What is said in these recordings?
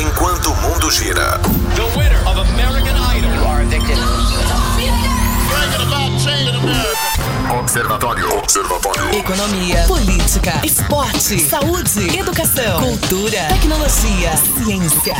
enquanto o mundo gira. The winner of American Idol. You are a victim. Observatório. Observatório. Economia, política, esporte, saúde, educação, cultura, tecnologia, ciência.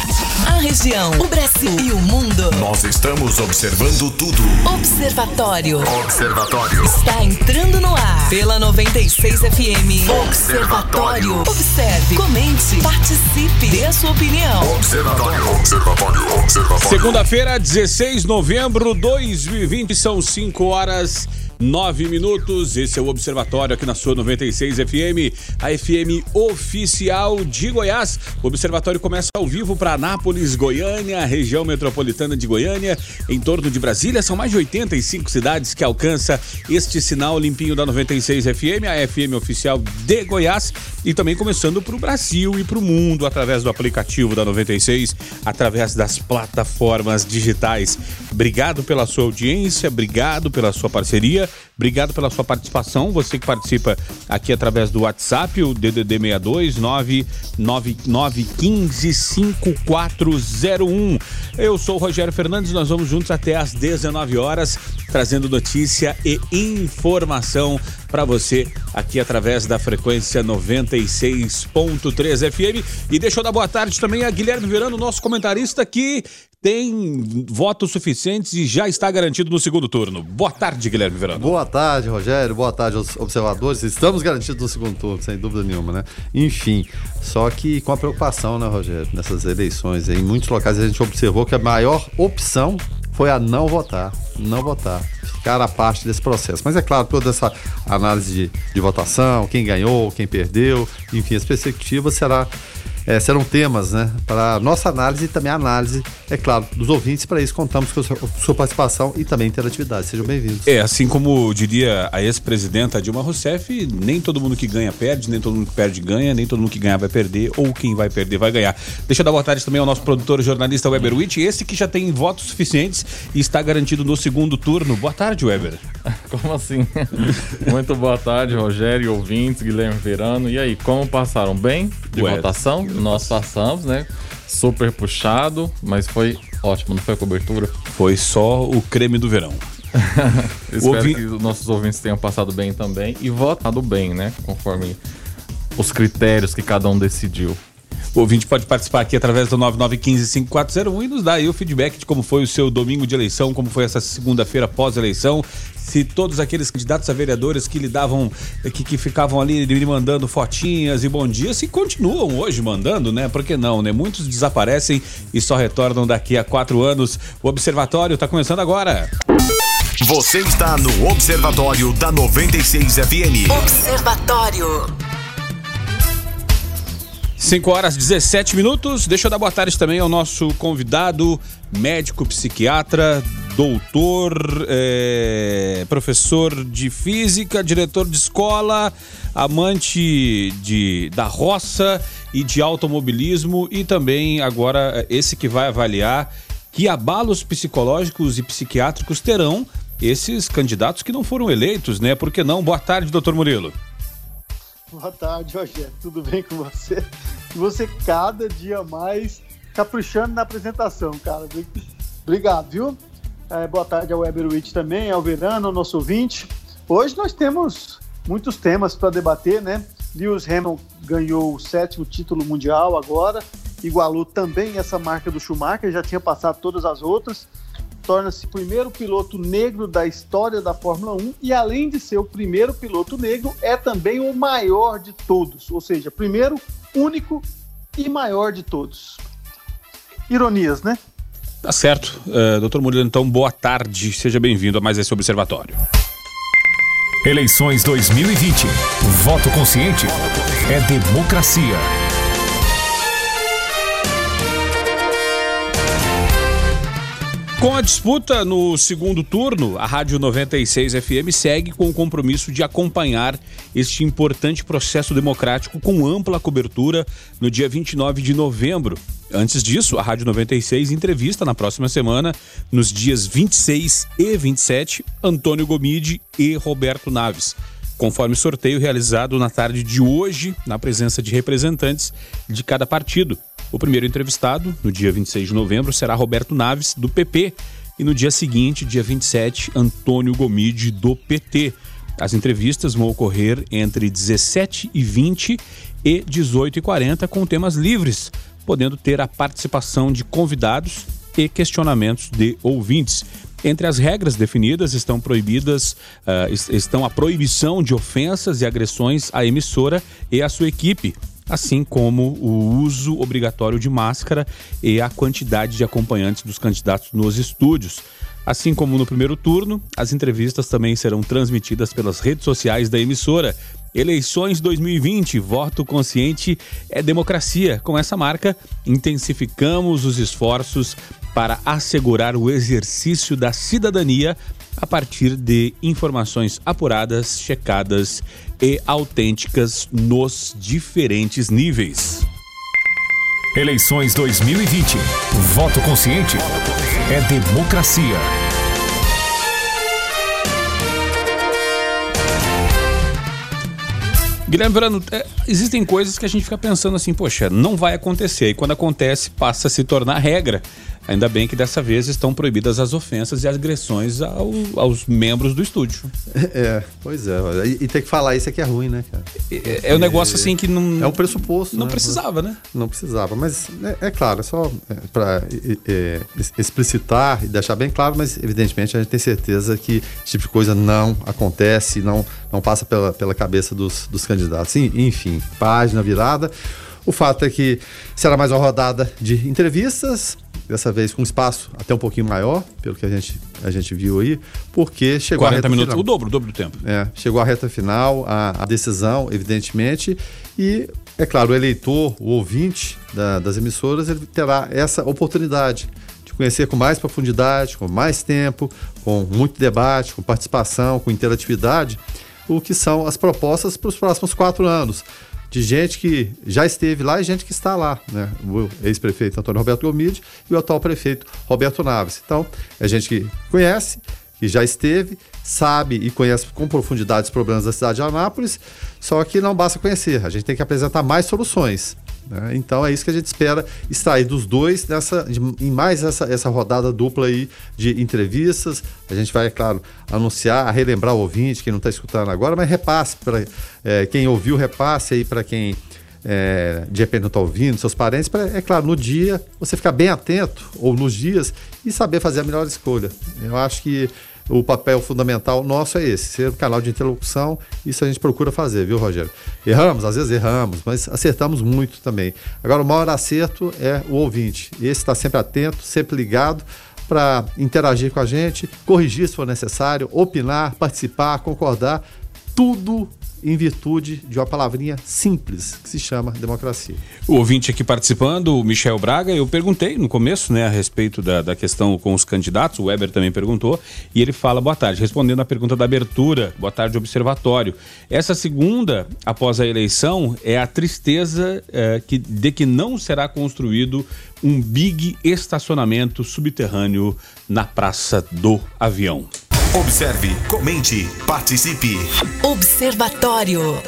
A região, o Brasil e o mundo. Nós estamos observando tudo. Observatório Observatório. está entrando no ar pela 96 FM. Observatório. Observe, comente, participe, dê a sua opinião. Observatório. Observatório. Observatório. Segunda-feira, 16 de novembro de 2020, são 5 horas. 9 minutos, esse é o Observatório aqui na sua 96 FM, a FM oficial de Goiás. O Observatório começa ao vivo para Anápolis, Goiânia, região metropolitana de Goiânia, em torno de Brasília. São mais de 85 cidades que alcança este sinal limpinho da 96 FM, a FM oficial de Goiás. E também começando para o Brasil e para o mundo através do aplicativo da 96, através das plataformas digitais. Obrigado pela sua audiência, obrigado pela sua parceria. Obrigado pela sua participação. Você que participa aqui através do WhatsApp, o DDD 62 99915 5401. Eu sou o Rogério Fernandes, nós vamos juntos até às 19 horas, trazendo notícia e informação para você aqui através da frequência 96.3 FM. E deixa eu dar boa tarde também a Guilherme Verano, nosso comentarista que tem votos suficientes e já está garantido no segundo turno. Boa tarde, Guilherme Verano. Boa tarde, Rogério. Boa tarde aos observadores. Estamos garantidos no segundo turno, sem dúvida nenhuma, né? Enfim, só que com a preocupação, né, Rogério, nessas eleições, em muitos locais a gente observou que a maior opção foi a não votar, não votar, ficar a parte desse processo. Mas é claro, toda essa análise de, de votação, quem ganhou, quem perdeu, enfim, as perspectivas será é, serão temas né, para a nossa análise e também a análise, é claro, dos ouvintes. Para isso, contamos com a sua, participação e também interatividade. Sejam bem-vindos. É, assim como diria a ex-presidenta Dilma Rousseff, nem todo mundo que ganha perde, nem todo mundo que perde ganha, nem todo mundo que ganhar vai perder, ou quem vai perder vai ganhar. Deixa eu dar boa tarde também ao nosso produtor e jornalista Weber Witt, esse que já tem votos suficientes e está garantido no segundo turno. Boa tarde, Weber. Como assim? Muito boa tarde, Rogério, ouvintes, Guilherme Verano. E aí, como passaram bem de Ué, votação? Nós passamos, né? Super puxado, mas foi ótimo, não foi a cobertura? Foi só o creme do verão. Espero Ouvi- que os nossos ouvintes tenham passado bem também e votado bem, né? Conforme os critérios que cada um decidiu. O ouvinte pode participar aqui através do 9915-5401 e nos dar aí o feedback de como foi o seu domingo de eleição, como foi essa segunda-feira pós-eleição. Se todos aqueles candidatos a vereadores que lhe davam, que, que ficavam ali lhe mandando fotinhas e bom dia, se continuam hoje mandando, né? Por que não, né? Muitos desaparecem e só retornam daqui a quatro anos. O Observatório está começando agora. Você está no Observatório da 96 FM. Observatório. 5 horas 17 minutos. Deixa eu dar boa tarde também ao nosso convidado, médico psiquiatra, doutor, eh, professor de física, diretor de escola, amante de, da roça e de automobilismo e também agora eh, esse que vai avaliar que abalos psicológicos e psiquiátricos terão esses candidatos que não foram eleitos, né? Por que não? Boa tarde, doutor Murilo. Boa tarde, Rogério. Tudo bem com você? Você cada dia mais caprichando na apresentação, cara. Obrigado, viu? É, boa tarde ao Weber Witt também, ao Verano, ao nosso ouvinte. Hoje nós temos muitos temas para debater, né? Lewis Hamilton ganhou o sétimo título mundial agora, igualou também essa marca do Schumacher, já tinha passado todas as outras. Torna-se o primeiro piloto negro da história da Fórmula 1 e, além de ser o primeiro piloto negro, é também o maior de todos, ou seja, primeiro, único e maior de todos. Ironias, né? Tá certo. Uh, doutor Murilo, então, boa tarde. Seja bem-vindo a mais esse Observatório. Eleições 2020. Voto consciente é democracia. Com a disputa no segundo turno, a Rádio 96 FM segue com o compromisso de acompanhar este importante processo democrático com ampla cobertura no dia 29 de novembro. Antes disso, a Rádio 96 entrevista na próxima semana, nos dias 26 e 27, Antônio Gomide e Roberto Naves, conforme sorteio realizado na tarde de hoje, na presença de representantes de cada partido. O primeiro entrevistado, no dia 26 de novembro, será Roberto Naves, do PP, e no dia seguinte, dia 27, Antônio Gomide, do PT. As entrevistas vão ocorrer entre 17 e 20 e 18 e 40 com temas livres, podendo ter a participação de convidados e questionamentos de ouvintes. Entre as regras definidas estão proibidas, uh, estão a proibição de ofensas e agressões à emissora e à sua equipe, assim como o uso obrigatório de máscara e a quantidade de acompanhantes dos candidatos nos estúdios. Assim como no primeiro turno, as entrevistas também serão transmitidas pelas redes sociais da emissora. Eleições 2020, voto consciente é democracia. Com essa marca, intensificamos os esforços para assegurar o exercício da cidadania a partir de informações apuradas, checadas e autênticas nos diferentes níveis. Eleições 2020. Voto consciente é democracia. Guilherme Verano, é, existem coisas que a gente fica pensando assim, poxa, não vai acontecer. E quando acontece, passa a se tornar regra. Ainda bem que dessa vez estão proibidas as ofensas e agressões ao, aos membros do estúdio. É, pois é. E, e ter que falar isso aqui é ruim, né, cara? É, é um negócio assim que não. É um pressuposto. Não né? precisava, né? Não precisava. Mas é, é claro, é só é, para é, explicitar e deixar bem claro, mas evidentemente a gente tem certeza que esse tipo de coisa não acontece, não, não passa pela, pela cabeça dos, dos candidatos. Enfim, página virada. O fato é que será mais uma rodada de entrevistas, dessa vez com espaço até um pouquinho maior, pelo que a gente, a gente viu aí, porque chegou 40 a reta minutos, final. o dobro, o dobro do tempo. É, chegou a reta final, a, a decisão, evidentemente, e é claro, o eleitor, o ouvinte da, das emissoras, ele terá essa oportunidade de conhecer com mais profundidade, com mais tempo, com muito debate, com participação, com interatividade, o que são as propostas para os próximos quatro anos de gente que já esteve lá e gente que está lá, né? O ex-prefeito Antônio Roberto Gomide e o atual prefeito Roberto Naves. Então, é gente que conhece, que já esteve, sabe e conhece com profundidade os problemas da cidade de Anápolis, só que não basta conhecer, a gente tem que apresentar mais soluções. Né? Então é isso que a gente espera extrair dos dois nessa, em mais essa, essa rodada dupla aí de entrevistas. A gente vai, é claro, anunciar, relembrar o ouvinte, quem não está escutando agora, mas repasse para é, quem ouviu, repasse aí para quem é, de repente não está ouvindo, seus parentes, pra, é claro, no dia você ficar bem atento, ou nos dias, e saber fazer a melhor escolha. Eu acho que o papel fundamental nosso é esse, ser um canal de interlocução, isso a gente procura fazer, viu, Rogério? Erramos, às vezes erramos, mas acertamos muito também. Agora, o maior acerto é o ouvinte. Esse está sempre atento, sempre ligado para interagir com a gente, corrigir se for necessário, opinar, participar, concordar, tudo em virtude de uma palavrinha simples que se chama democracia. O ouvinte aqui participando, o Michel Braga, eu perguntei no começo, né, a respeito da, da questão com os candidatos, o Weber também perguntou, e ele fala, boa tarde, respondendo à pergunta da abertura, boa tarde, observatório. Essa segunda, após a eleição, é a tristeza é, que, de que não será construído um big estacionamento subterrâneo na Praça do Avião. Observe, comente, participe. Observatório.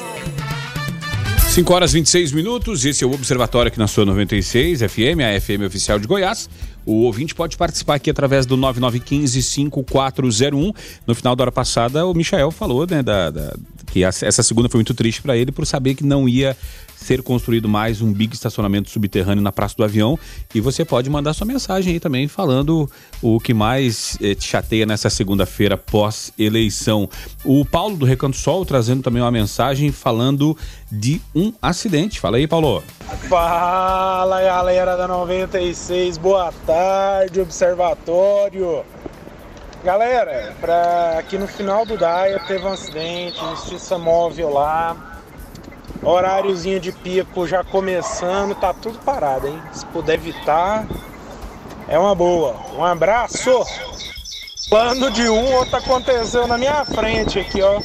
5 horas 26 minutos, esse é o Observatório aqui na sua 96 FM, a FM oficial de Goiás. O ouvinte pode participar aqui através do 9915-5401. No final da hora passada, o Michael falou né, da, da que essa segunda foi muito triste para ele por saber que não ia ser construído mais um big estacionamento subterrâneo na Praça do Avião. E você pode mandar sua mensagem aí também falando o que mais eh, te chateia nessa segunda-feira pós-eleição. O Paulo do Recanto Sol trazendo também uma mensagem falando de um acidente. Fala aí, Paulo. Fala galera da 96, boa tarde, observatório. Galera, pra aqui no final do Daia teve um acidente, justiça móvel lá. Horáriozinho de pico já começando, tá tudo parado, hein? Se puder evitar, é uma boa. Um abraço! Plano de um, outro aconteceu na minha frente aqui, ó.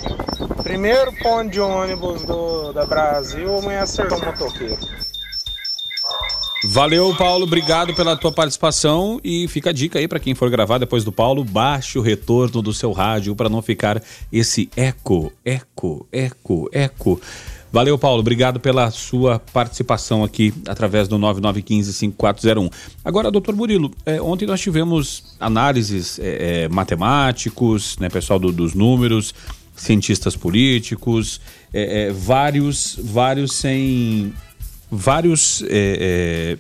Primeiro ponto de ônibus do, da Brasil, amanhã acertou um motoqueiro. Valeu, Paulo. Obrigado pela tua participação e fica a dica aí para quem for gravar depois do Paulo, baixe o retorno do seu rádio para não ficar esse eco, eco, eco, eco. Valeu, Paulo. Obrigado pela sua participação aqui através do 9915-5401. Agora, doutor Murilo, é, ontem nós tivemos análises é, é, matemáticos, né, pessoal do, dos números, cientistas políticos, é, é, vários, vários sem. Vários é,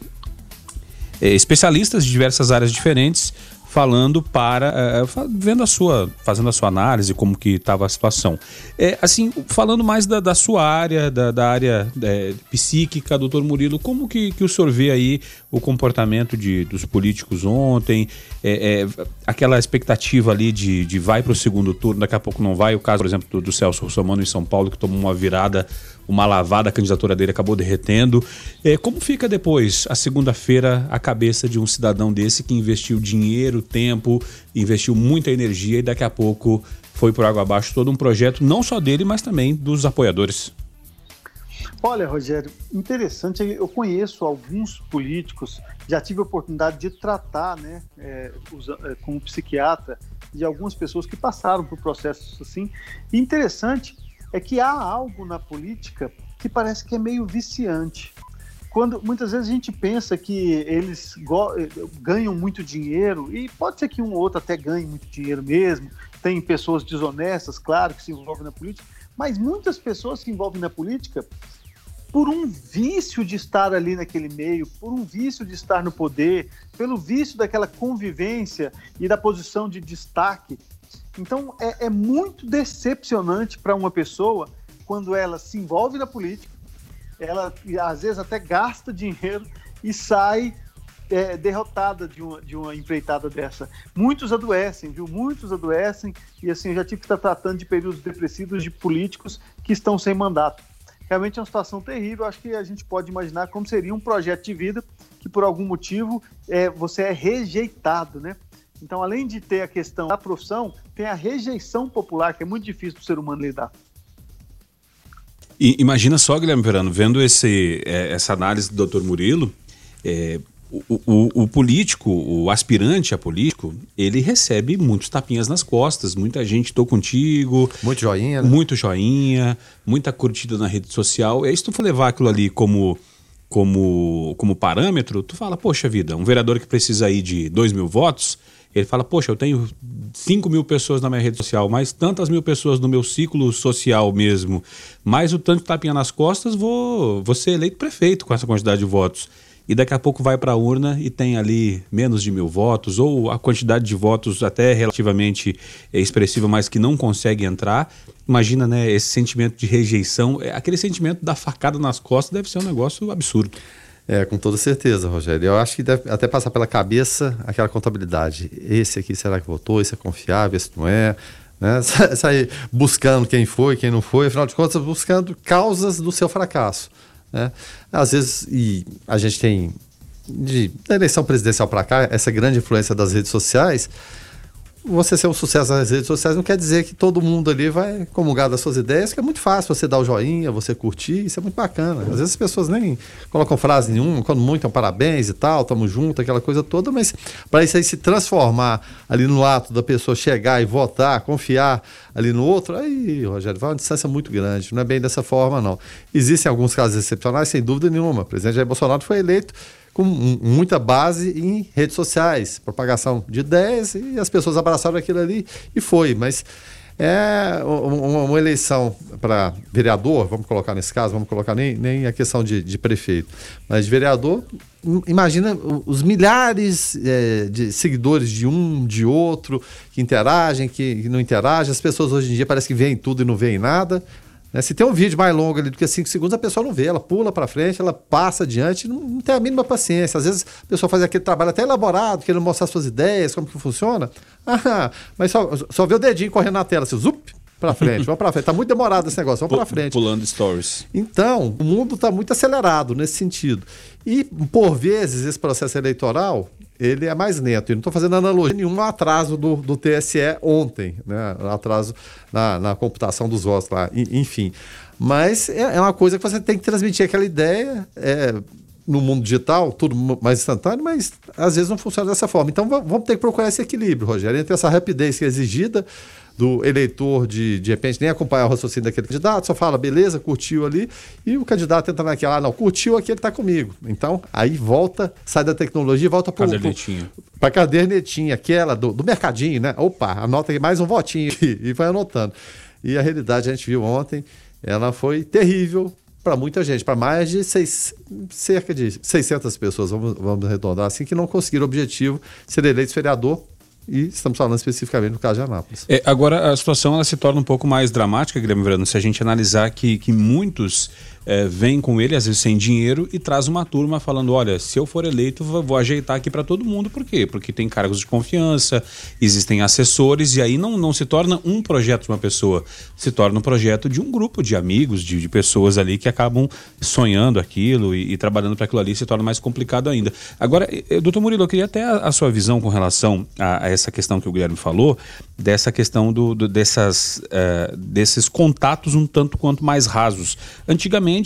especialistas de diversas áreas diferentes falando para é, vendo a sua fazendo a sua análise como que estava a situação. É, assim falando mais da, da sua área da, da área é, psíquica doutor Murilo como que, que o senhor vê aí o comportamento de, dos políticos ontem? É, é, aquela expectativa ali de, de vai para o segundo turno daqui a pouco não vai. O caso por exemplo do, do Celso Russomano em São Paulo que tomou uma virada uma lavada, a candidatura dele acabou derretendo. É, como fica depois, a segunda-feira, a cabeça de um cidadão desse que investiu dinheiro, tempo, investiu muita energia e daqui a pouco foi por água abaixo todo um projeto, não só dele, mas também dos apoiadores? Olha, Rogério, interessante. Eu conheço alguns políticos, já tive a oportunidade de tratar, né, é, é como psiquiatra, de algumas pessoas que passaram por processos assim. Interessante é que há algo na política que parece que é meio viciante. Quando muitas vezes a gente pensa que eles ganham muito dinheiro, e pode ser que um ou outro até ganhe muito dinheiro mesmo, tem pessoas desonestas, claro, que se envolvem na política, mas muitas pessoas se envolvem na política por um vício de estar ali naquele meio, por um vício de estar no poder, pelo vício daquela convivência e da posição de destaque então é, é muito decepcionante para uma pessoa quando ela se envolve na política, ela às vezes até gasta dinheiro e sai é, derrotada de uma, de uma empreitada dessa. Muitos adoecem, viu? Muitos adoecem, e assim, eu já tive que estar tratando de períodos depressivos de políticos que estão sem mandato. Realmente é uma situação terrível, acho que a gente pode imaginar como seria um projeto de vida que por algum motivo é, você é rejeitado, né? Então, além de ter a questão da profissão, tem a rejeição popular, que é muito difícil para o ser humano lidar. E, imagina só, Guilherme Verano, vendo esse, é, essa análise do Dr. Murilo, é, o, o, o, político, o aspirante a político, ele recebe muitos tapinhas nas costas, muita gente tô contigo. Muito joinha, né? Muito joinha, muita curtida na rede social. E aí, se tu for levar aquilo ali como, como, como parâmetro, tu fala, poxa vida, um vereador que precisa aí de 2 mil votos, ele fala, poxa, eu tenho 5 mil pessoas na minha rede social, mais tantas mil pessoas no meu ciclo social mesmo, mais o tanto de tapinha nas costas, vou, vou ser eleito prefeito com essa quantidade de votos. E daqui a pouco vai para a urna e tem ali menos de mil votos, ou a quantidade de votos até relativamente expressiva, mas que não consegue entrar. Imagina, né, esse sentimento de rejeição, é, aquele sentimento da facada nas costas deve ser um negócio absurdo. É, com toda certeza, Rogério. Eu acho que deve até passar pela cabeça aquela contabilidade. Esse aqui, será que votou? Esse é confiável? Esse não é? Né? Sair buscando quem foi, quem não foi, afinal de contas, buscando causas do seu fracasso. Né? Às vezes, e a gente tem, de, da eleição presidencial para cá, essa grande influência das redes sociais você ser um sucesso nas redes sociais não quer dizer que todo mundo ali vai comungar das suas ideias, que é muito fácil você dar o joinha, você curtir, isso é muito bacana. Às vezes as pessoas nem colocam frase nenhuma, quando muito é um parabéns e tal, tamo junto, aquela coisa toda, mas para isso aí se transformar ali no ato da pessoa chegar e votar, confiar ali no outro, aí, Rogério, vai uma distância muito grande. Não é bem dessa forma, não. Existem alguns casos excepcionais, sem dúvida nenhuma. O presidente Jair Bolsonaro foi eleito com muita base em redes sociais, propagação de ideias, e as pessoas abraçaram aquilo ali e foi. Mas é uma, uma eleição para vereador, vamos colocar nesse caso, vamos colocar nem, nem a questão de, de prefeito, mas de vereador, imagina os milhares é, de seguidores de um, de outro, que interagem, que, que não interagem, as pessoas hoje em dia parece que veem tudo e não veem nada. Né? Se tem um vídeo mais longo ali do que 5 segundos, a pessoa não vê, ela pula para frente, ela passa adiante, não, não, tem a mínima paciência. Às vezes a pessoa faz aquele trabalho até elaborado, querendo mostrar suas ideias, como que funciona, ah, mas só, só vê o dedinho correndo na tela, assim, zup, para frente, vamos para frente. Tá muito demorado esse negócio, vamos para frente. Pulando stories. Então, o mundo está muito acelerado nesse sentido. E, por vezes, esse processo eleitoral, ele é mais lento. E não estou fazendo analogia nenhuma ao atraso do, do TSE ontem, né? atraso na, na computação dos votos lá, enfim. Mas é, é, uma coisa que você tem que transmitir aquela ideia, é, no mundo digital, tudo mais instantâneo, mas às vezes não funciona dessa forma. Então va- vamos ter que procurar esse equilíbrio, Rogério, entre essa rapidez que é exigida do eleitor de, de repente, nem acompanhar o raciocínio daquele candidato, só fala, beleza, curtiu ali, e o candidato entra naquela, ah, não, curtiu aqui, ele está comigo. Então, aí volta, sai da tecnologia e volta para para cadernetinha, aquela do, do mercadinho, né? Opa, anota aqui mais um votinho aqui, e vai anotando. E a realidade, a gente viu ontem, ela foi terrível para muita gente, para mais de seis, cerca de 600 pessoas, vamos, vamos arredondar assim, que não conseguiram o objetivo de ser eleito vereador, e estamos falando especificamente no caso de Anápolis. É, agora a situação ela se torna um pouco mais dramática, Guilherme Verano, se a gente analisar que, que muitos é, vêm com ele, às vezes sem dinheiro, e traz uma turma falando: olha, se eu for eleito, vou, vou ajeitar aqui para todo mundo. Por quê? Porque tem cargos de confiança, existem assessores, e aí não, não se torna um projeto de uma pessoa, se torna um projeto de um grupo de amigos, de, de pessoas ali que acabam sonhando aquilo e, e trabalhando para aquilo ali, se torna mais complicado ainda. Agora, doutor Murilo, eu queria até a, a sua visão com relação a, a essa questão que o Guilherme falou, dessa questão do, do- dessas, eh, desses contatos um tanto quanto mais rasos. Antigamente,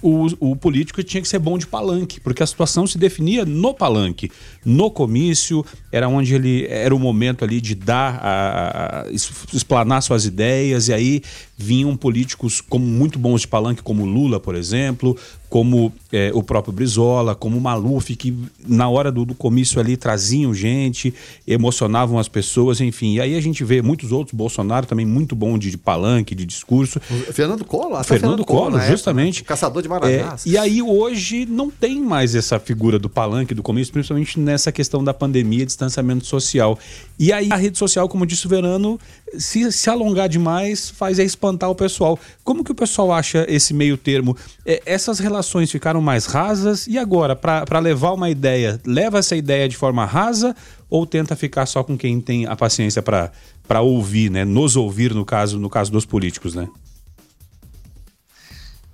o, o político tinha que ser bom de palanque, porque a situação se definia no palanque, no comício, era onde ele era o momento ali de dar, a, a- es- explanar suas ideias, e aí vinham políticos como muito bons de palanque, como Lula, por exemplo, como eh, o próprio Brizola, como Maluf, que na hora do, do comício ali traziam gente, emocionavam as pessoas, enfim. E aí a gente vê muitos outros, Bolsonaro também muito bom de, de palanque, de discurso. Fernando Collor, até Fernando Collor, na época, justamente. né? Caçador de É, Marajás. e aí hoje não tem mais essa figura do palanque, do comício, principalmente nessa questão da pandemia, distanciamento social. E aí a rede social, como disse o Verano, se, se alongar demais faz é espantar o pessoal. Como que o pessoal acha esse meio termo? É, essas relações ficaram mais rasas e agora, para levar uma ideia, leva essa ideia de forma rasa ou tenta ficar só com quem tem a paciência para ouvir, né? Nos ouvir, no caso, no caso dos políticos, né?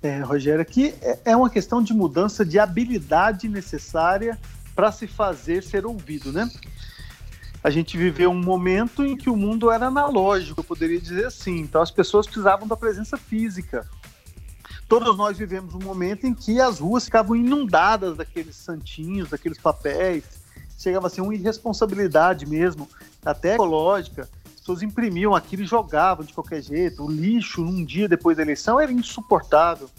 É, Rogério, aqui é- é uma questão de mudança de habilidade necessária para se fazer ser ouvido, né? A gente viveu um momento em que o mundo era analógico, eu poderia dizer assim. Então as pessoas precisavam da presença física. Todos nós vivemos um momento em que as ruas ficavam inundadas daqueles santinhos, daqueles papéis. Chegava a ser uma irresponsabilidade mesmo, até ecológica. As pessoas imprimiam aquilo e jogavam de qualquer jeito. O lixo, um dia depois da eleição, era insuportável.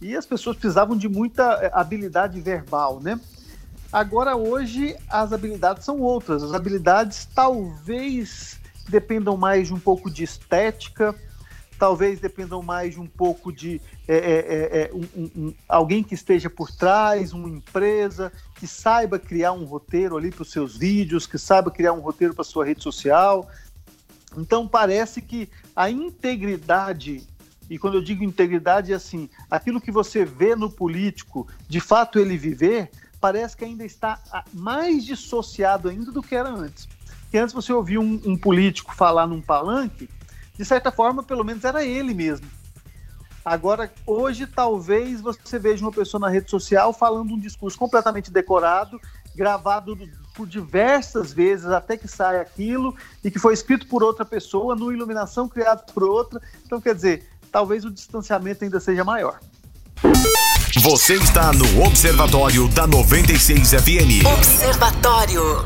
E as pessoas precisavam de muita eh, habilidade verbal, né? Agora, hoje, as habilidades são outras. As habilidades talvez dependam mais de um pouco de estética, talvez dependam mais de um pouco de é, é, é, é, um- um- alguém que esteja por trás, uma empresa que saiba criar um roteiro ali para os seus vídeos, que saiba criar um roteiro para sua rede social. Então parece que a integridade e quando eu digo integridade é assim, aquilo que você vê no político, de fato ele viver, parece que ainda está ah, mais dissociado ainda do que era antes. Porque antes você ouvia um, um político falar num palanque, de certa forma, pelo menos era ele mesmo. Agora, hoje, talvez você veja uma pessoa na rede social falando um discurso completamente decorado, gravado por diversas vezes até que saia aquilo, e que foi escrito por outra pessoa, numa iluminação criada por outra. Então, quer dizer, talvez o distanciamento ainda seja maior. Você está no Observatório da 96 FM. Observatório.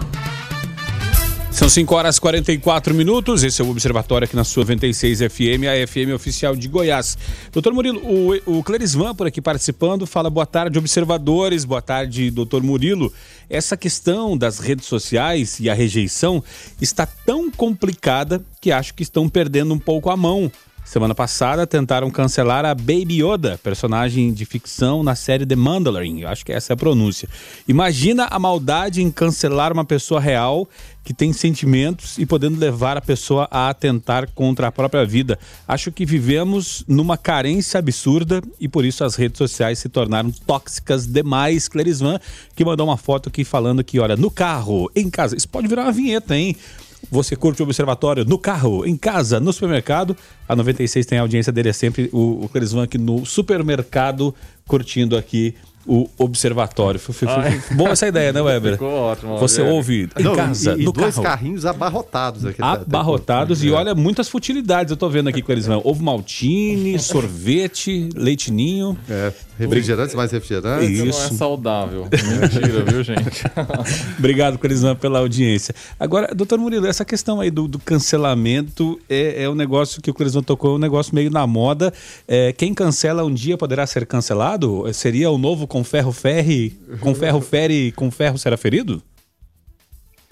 São 5 horas e 44 minutos. Esse é o Observatório aqui na sua 96 FM, a FM oficial de Goiás. Doutor Murilo, o, o Clerisvan por aqui participando, fala boa tarde, observadores, boa tarde, doutor Murilo. Essa questão das redes sociais e a rejeição está tão complicada que acho que estão perdendo um pouco a mão. Semana passada tentaram cancelar a Baby Yoda, personagem de ficção na série The Mandalorian. Eu acho que essa é a pronúncia. Imagina a maldade em cancelar uma pessoa real que tem sentimentos e podendo levar a pessoa a atentar contra a própria vida. Acho que vivemos numa carência absurda e por isso as redes sociais se tornaram tóxicas demais. Clerisvan, que mandou uma foto aqui falando que, olha, no carro, em casa. Isso pode virar uma vinheta, hein? Você curte o Observatório no carro, em casa, no supermercado. A 96 tem a audiência dele, é sempre o, o Clerisvan aqui no supermercado, curtindo aqui o Observatório. Foi, foi- foi- foi boa essa ideia, né, Weber? Ficou ótimo. Você Rogério. ouve em Não, casa, e, e no dois carro. carrinhos abarrotados aqui. Abarrotados e É. olha muitas futilidades. Eu tô vendo aqui com eles, Ovo maltine, sorvete, leitinho. É. refrigerantes, mais refrigerantes. Isso não é saudável. Mentira, viu, gente? Obrigado, Corizão, pela audiência. Agora, doutor Murilo, essa questão aí do, do cancelamento é, é um negócio que o Corizão tocou, é um negócio meio na moda. É, quem cancela um dia poderá ser cancelado? Seria o novo com ferro ferre, com ferro fere, com ferro será ferido?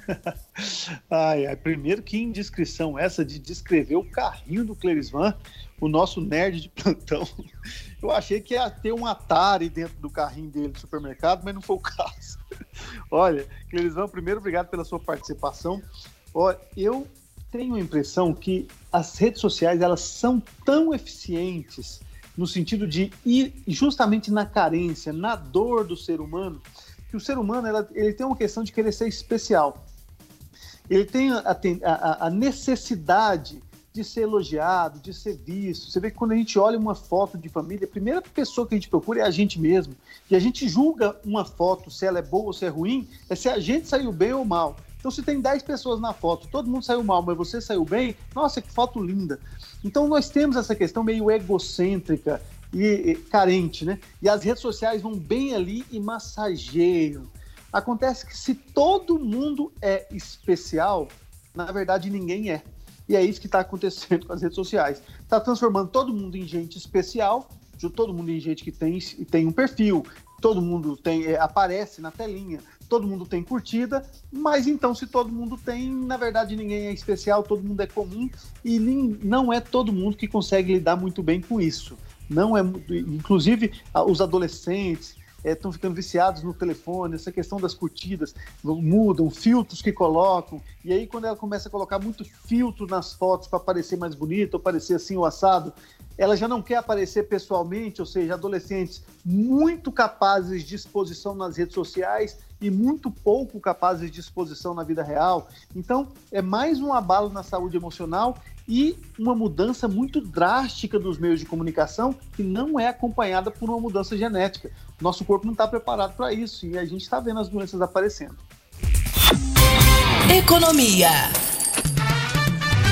ai, ai, primeiro que indiscrição essa de descrever o carrinho do Clerisvan, o nosso nerd de plantão. Eu achei que ia ter um Atari dentro do carrinho dele do supermercado, mas não foi o caso. Olha, Clerisvan, primeiro obrigado pela sua participação. Olha, eu tenho a impressão que as redes sociais elas são tão eficientes no sentido de ir justamente na carência, na dor do ser humano, que o ser humano ela, ele tem uma questão de querer ser especial ele tem a, a, a, necessidade de ser elogiado, de ser visto. Você vê que quando a gente olha uma foto de família, a primeira pessoa que a gente procura é a gente mesmo. E a gente julga uma foto, se ela é boa ou se é ruim, é se a gente saiu bem ou mal. Então, se tem 10 pessoas na foto, todo mundo saiu mal, mas você saiu bem, nossa, que foto linda. Então, nós temos essa questão meio egocêntrica e, e carente, né? E as redes sociais vão bem ali e massageiam Acontece que se todo mundo é especial, na verdade ninguém é. E é isso que está acontecendo com as redes sociais. Está transformando todo mundo em gente especial, todo mundo em gente que tem, tem um perfil, todo mundo tem é, aparece na telinha, todo mundo tem curtida, mas então se todo mundo tem, na verdade ninguém é especial, todo mundo é comum e nem, não é todo mundo que consegue lidar muito bem com isso. Não é, inclusive os adolescentes, estão é, ficando viciados no telefone, essa questão das curtidas, mudam, filtros que colocam, e aí quando ela começa a colocar muito filtro nas fotos para parecer mais bonito, ou parecer assim o assado, ela já não quer aparecer pessoalmente, ou seja, adolescentes muito capazes de exposição nas redes sociais e muito pouco capazes de exposição na vida real. Então, é mais um abalo na saúde emocional e uma mudança muito drástica dos meios de comunicação que não é acompanhada por uma mudança genética. Nosso corpo não está preparado para isso e a gente está vendo as doenças aparecendo. Economia.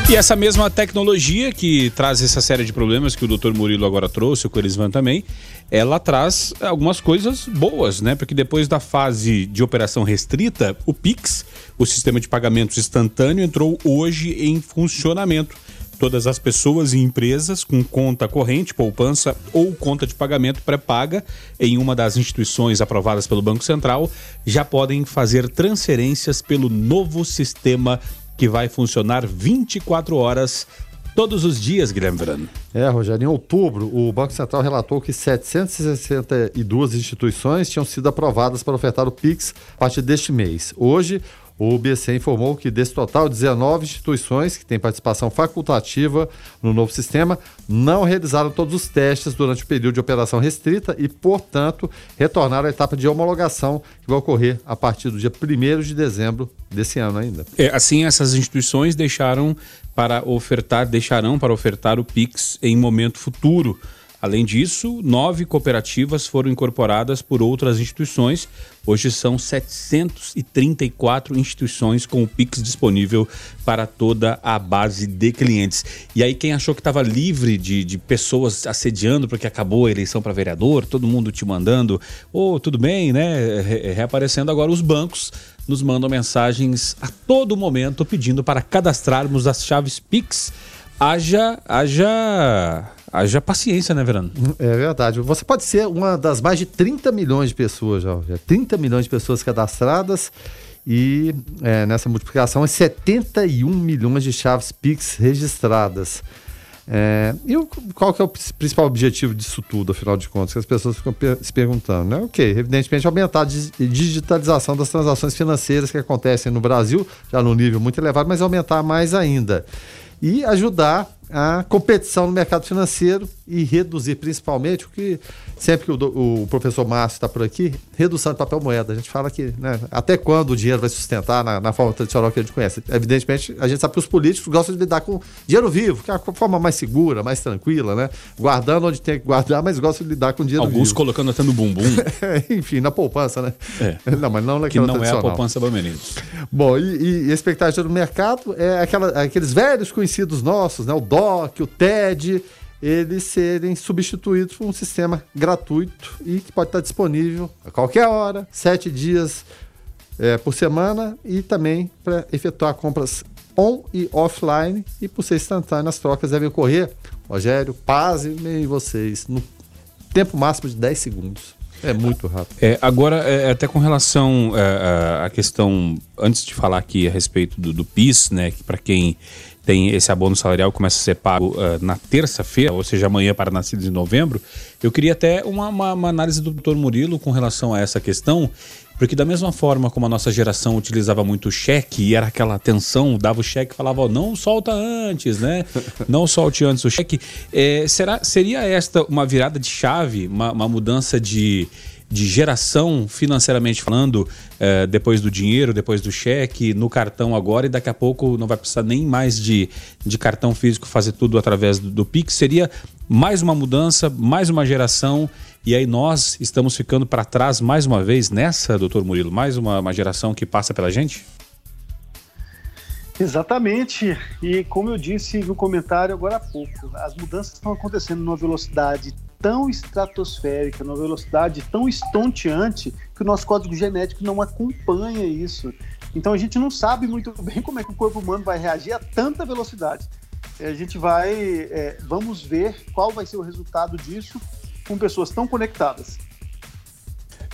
E essa mesma tecnologia que traz essa série de problemas que o Dr. Murilo agora trouxe, o Corisvan também, ela traz algumas coisas boas, né? Porque depois da fase de operação restrita, o Pix, o sistema de pagamentos instantâneo, entrou hoje em funcionamento. Todas as pessoas e empresas com conta corrente, poupança ou conta de pagamento pré-paga em uma das instituições aprovadas pelo Banco Central já podem fazer transferências pelo novo sistema que vai funcionar 24 horas todos os dias, Guilherme Verano. É, Rogério, em outubro, o Banco Central relatou que 762 instituições tinham sido aprovadas para ofertar o PIX a partir deste mês. Hoje, o BC informou que desse total, 19 instituições que têm participação facultativa no novo sistema não realizaram todos os testes durante o período de operação restrita e, portanto, retornaram à etapa de homologação que vai ocorrer a partir do dia 1 de dezembro desse ano ainda. É, assim, essas instituições deixaram para ofertar, deixarão para ofertar o PIX em momento futuro. Além disso, nove cooperativas foram incorporadas por outras instituições. Hoje são 734 instituições com o Pix disponível para toda a base de clientes. E aí, quem achou que estava livre de, de pessoas assediando porque acabou a eleição para vereador, todo mundo te mandando, oh, tudo bem, né? Re reaparecendo agora os bancos nos mandam mensagens a todo momento pedindo para cadastrarmos as chaves Pix. Haja, haja Haja paciência, né, Verano? É verdade. Você pode ser uma das mais de 30 milhões de pessoas já. 30 milhões de pessoas cadastradas e é, nessa multiplicação é 71 milhões de chaves Pix registradas. É, e o, qual que é o principal objetivo disso tudo, afinal de contas, que as pessoas ficam se perguntando, né? Ok, evidentemente aumentar a digitalização das transações financeiras que acontecem no Brasil, já no nível muito elevado, mas aumentar mais ainda. E ajudar a competição no mercado financeiro e reduzir principalmente o que sempre que o, o professor Márcio está por aqui, redução de papel moeda. A gente fala que né, até quando o dinheiro vai sustentar na, na, forma tradicional que a gente conhece. Evidentemente, a gente sabe que os políticos gostam de lidar com dinheiro vivo, que é a forma mais segura, mais tranquila, né? Guardando onde tem que guardar, mas gostam de lidar com dinheiro Alguns vivo. Alguns colocando até no bumbum. Enfim, na poupança, né? É. Não, mas não Que não é a poupança Bameninos. Bom, e, e a expectativa do mercado é aquela, aqueles velhos conhecidos nossos, né? O DOC, o TED eles serem substituídos por um sistema gratuito e que pode estar disponível a qualquer hora, sete dias é, por semana e também para efetuar compras on e offline e por ser instantâneo as trocas devem ocorrer, Rogério, pasmem vocês, no tempo máximo de 10 segundos. É muito rápido. É, agora, é, até com relação é, à questão, antes de falar aqui a respeito do, do PIS, né, que para quem tem esse abono salarial começa a ser pago uh, na terça-feira, ou seja, amanhã para nascidos em novembro, eu queria até uma, uma, uma análise do doutor Murilo com relação a essa questão porque da mesma forma como a nossa geração utilizava muito cheque e era aquela tensão, dava o cheque e falava, ó, não solta antes, né? Não solte antes o cheque. É, será, seria esta uma virada de chave, uma, uma mudança de, de geração financeiramente falando, é, depois do dinheiro, depois do cheque, no cartão agora, e daqui a pouco não vai precisar nem mais de, de cartão físico fazer tudo através do, do Pix? Seria mais uma mudança, mais uma geração e aí nós estamos ficando para trás mais uma vez nessa, doutor Murilo, mais uma, uma geração que passa pela gente? Exatamente. E como eu disse no comentário agora há pouco, as mudanças estão acontecendo numa velocidade tão estratosférica, numa velocidade tão estonteante, que o nosso código genético não acompanha isso. Então a gente não sabe muito bem como é que o corpo humano vai reagir a tanta velocidade. A gente vai, é, vamos ver qual vai ser o resultado disso com pessoas tão conectadas.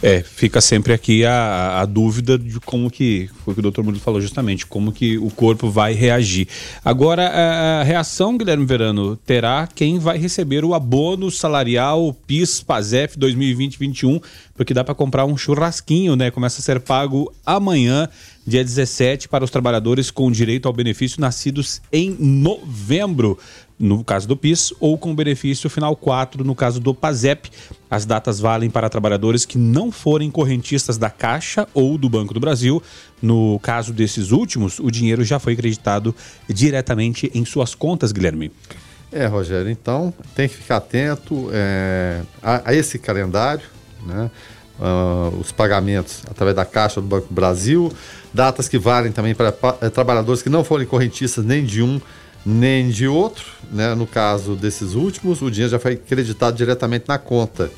É, fica sempre aqui a, a dúvida de como que, foi o que o doutor Murilo falou justamente, como que o corpo vai reagir. Agora, a, reação, Guilherme Verano, terá quem vai receber o abono salarial PIS PASEF 2020-21, porque dá para comprar um churrasquinho, né? Começa a ser pago amanhã, dia 17, para os trabalhadores com direito ao benefício nascidos em novembro no caso do PIS, ou com benefício final 4, no caso do PASEP. As datas valem para trabalhadores que não forem correntistas da Caixa ou do Banco do Brasil. No caso desses últimos, o dinheiro já foi acreditado diretamente em suas contas, Guilherme. É, Rogério, então tem que ficar atento é, a, a, esse calendário, né? Uh, os pagamentos através da Caixa do Banco do Brasil, datas que valem também para é, trabalhadores que não forem correntistas nem de um nem de outro, né? No caso desses últimos, o dinheiro já foi creditado diretamente na conta.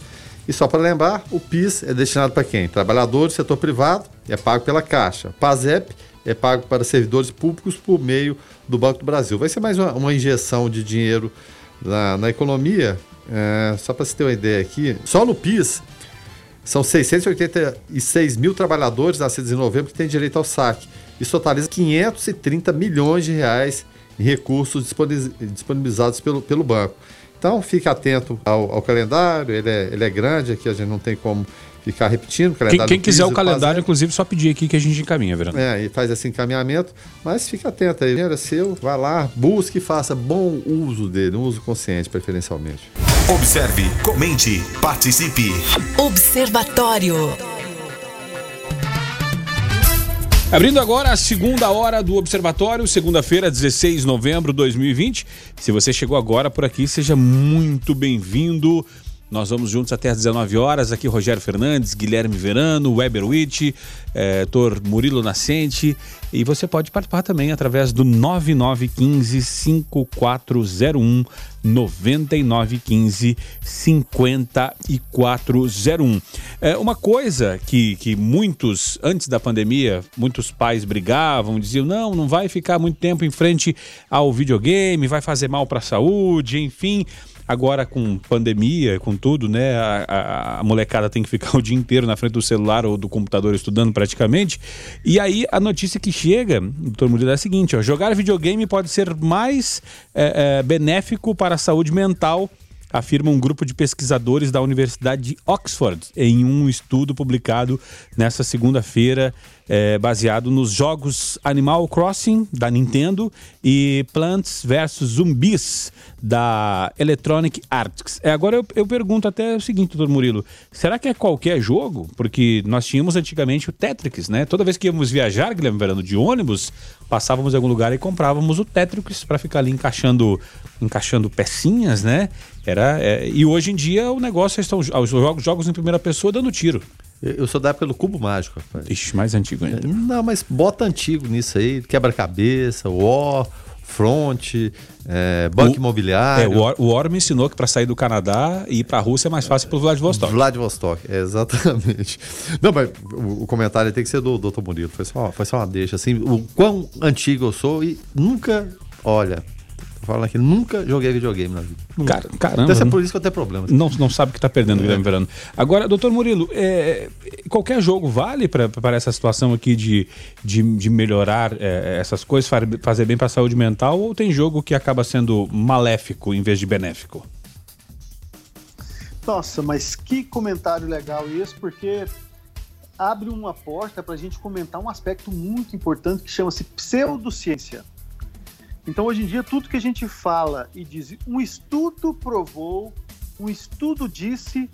E só para lembrar, o PIS é destinado para quem? Trabalhadores, setor privado, é pago pela Caixa. PASEP é pago para servidores públicos por meio do Banco do Brasil. Vai ser mais uma, uma injeção de dinheiro na, na economia. É, só para você ter uma ideia aqui, só no PIS são 686 mil trabalhadores nascidos em novembro que têm direito ao saque. Isso totaliza 530 milhões de reais recursos disponibilizados pelo, pelo banco. Então, fique atento ao, ao calendário, ele é, ele é grande, aqui a gente não tem como ficar repetindo. quem, quem quiser o calendário, inclusive, só pedir aqui que a gente encaminha, Verano. É, e faz esse encaminhamento, mas fique atento aí, o dinheiro é seu, vá lá, busque e faça bom uso dele, um uso consciente, preferencialmente. Observe, comente, participe. Observatório. Abrindo agora a segunda hora do Observatório, segunda-feira, 16 de novembro de 2020. Se você chegou agora por aqui, seja muito bem-vindo. Nós vamos juntos até às 19 horas. Aqui Rogério Fernandes, Guilherme Verano, Weber Witt, é, Tor Murilo Nascente. E você pode participar também através do 9915 5401 9915 5401. É uma coisa que, que muitos, antes da pandemia, muitos pais brigavam, diziam: não, não vai ficar muito tempo em frente ao videogame, vai fazer mal para a saúde, enfim. Agora, com pandemia, com tudo, né? A, a, a, molecada tem que ficar o dia inteiro na frente do celular ou do computador estudando praticamente. E aí a notícia que chega, doutor Murilo, é a seguinte: ó, jogar videogame pode ser mais é, é, benéfico para a saúde mental afirma um grupo de pesquisadores da Universidade de Oxford em um estudo publicado nesta segunda-feira, é, baseado nos jogos Animal Crossing da Nintendo e Plants vs Zumbis da Electronic Arts. É, agora eu, eu pergunto até o seguinte, doutor Murilo: será que é qualquer jogo? Porque nós tínhamos antigamente o Tetris, né? Toda vez que íamos viajar, Guilherme Verano, de ônibus, passávamos em algum lugar e comprávamos o Tetris para ficar ali encaixando, encaixando pecinhas, né? Era, é, e hoje em dia o negócio estão os jogos, jogos em primeira pessoa dando tiro. Eu sou da época do cubo mágico, rapaz. Ixi, mais antigo ainda. Não, mas bota antigo nisso aí, quebra-cabeça, o Front, é, Banco O- Imobiliário. É, o, Or, o me ensinou que para sair do Canadá e ir para a Rússia é mais fácil pelo Vladivostok. Vladivostok, é, exatamente. Não, mas o, o comentário tem que ser do Dr. Murilo. Foi só, foi só uma deixa. Assim, o quão antigo eu sou e nunca. Olha, falando aqui, nunca joguei videogame na vida. Cara, caramba. Ser não- por isso que eu tenho problemas. Não, não sabe o que está perdendo, Guilherme Verano. Agora, doutor Murilo, é, qualquer jogo vale para essa situação aqui de, de, de melhorar é, essas coisas, fa- fazer bem para a saúde mental, ou tem jogo que acaba sendo maléfico em vez de benéfico? Nossa, mas que comentário legal esse, porque abre uma porta para a gente comentar um aspecto muito importante que chama-se pseudociência. Então, hoje em dia, tudo que a gente fala e diz, um estudo provou, um estudo disse,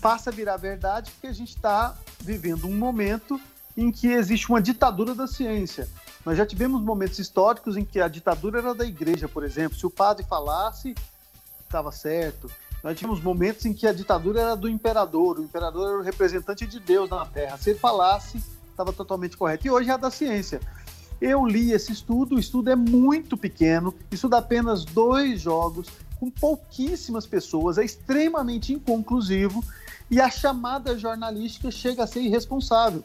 passa a virar verdade, porque a gente está vivendo um momento em que existe uma ditadura da ciência. Nós já tivemos momentos históricos em que a ditadura era da igreja, por exemplo. Se o padre falasse, estava certo. Nós tivemos momentos em que a ditadura era do imperador, o imperador era o representante de Deus na Terra. Se ele falasse, estava totalmente correto. E hoje é a da ciência. Eu li esse estudo, o estudo é muito pequeno, estuda apenas dois jogos, com pouquíssimas pessoas, é extremamente inconclusivo, e a chamada jornalística chega a ser irresponsável.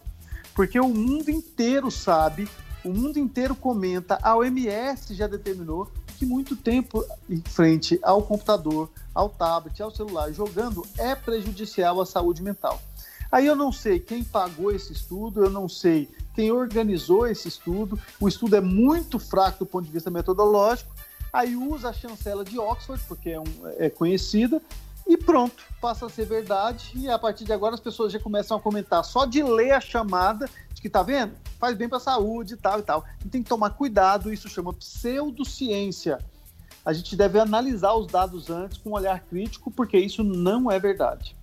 Porque o mundo inteiro sabe, o mundo inteiro comenta, a OMS já determinou que muito tempo em frente ao computador, ao tablet, ao celular, jogando é prejudicial à saúde mental. Aí eu não sei quem pagou esse estudo, eu não sei quem organizou esse estudo, o estudo é muito fraco do ponto de vista metodológico, aí usa a chancela de Oxford, porque é, um, é conhecida, e pronto, passa a ser verdade, e a partir de agora as pessoas já começam a comentar só de ler a chamada, de que tá vendo? Faz bem para a saúde e tal e tal. E tem que tomar cuidado, isso chama pseudociência. A gente deve analisar os dados antes com um olhar crítico, porque isso não é verdade.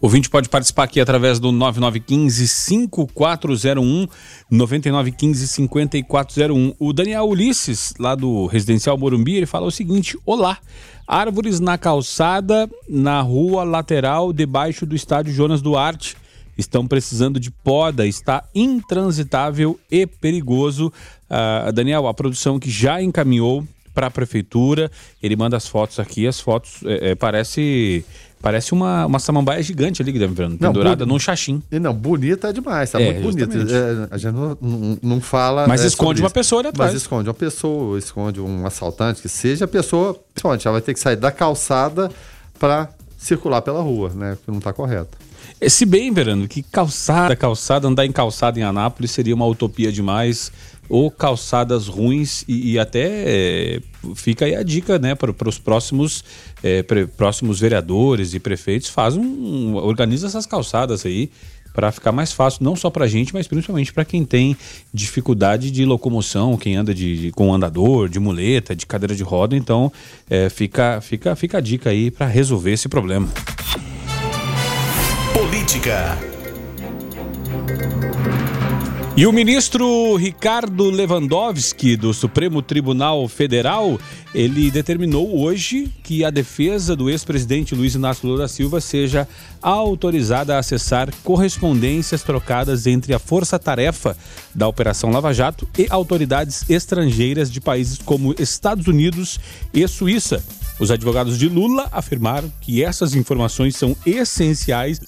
O ouvinte pode participar aqui através do 9915-5401, 9915-5401. O Daniel Ulisses, lá do Residencial Morumbi, ele fala o seguinte: Olá, árvores na calçada, na rua lateral, debaixo do estádio Jonas Duarte. Estão precisando de poda, está intransitável e perigoso. Ah, Daniel, a produção que já encaminhou para a prefeitura, ele manda as fotos aqui, as fotos é, é, parece parece uma, uma samambaia gigante ali, Guilherme Verano, Não, pendurada bu- num. E não, bonita é demais, tá É, muito bonita. É, a gente não, não, não fala. Mas é, esconde uma isso. pessoa ali atrás. Mas esconde uma pessoa, esconde um assaltante, que seja a pessoa. Principalmente, ela vai ter que sair da calçada para circular pela rua, né? Que não está correto. Se bem, Verano, que calçada, calçada, andar em calçada em Anápolis seria uma utopia demais, ou calçadas ruins, e, e até é, fica aí a dica, né, para os próximos, é, pre- próximos vereadores e prefeitos, faz um, organiza essas calçadas aí para ficar mais fácil, não só para gente, mas principalmente para quem tem dificuldade de locomoção, quem anda de, de- com andador, de muleta, de cadeira de roda, então é, fica, fica, fica a dica aí para resolver esse problema. Política. E o ministro Ricardo Lewandowski, do Supremo Tribunal Federal, ele determinou hoje que a defesa do ex-presidente Luiz Inácio Lula da Silva seja autorizada a acessar correspondências trocadas entre a força-tarefa da Operação Lava Jato e autoridades estrangeiras de países como Estados Unidos e Suíça. Os advogados de Lula afirmaram que essas informações são essenciais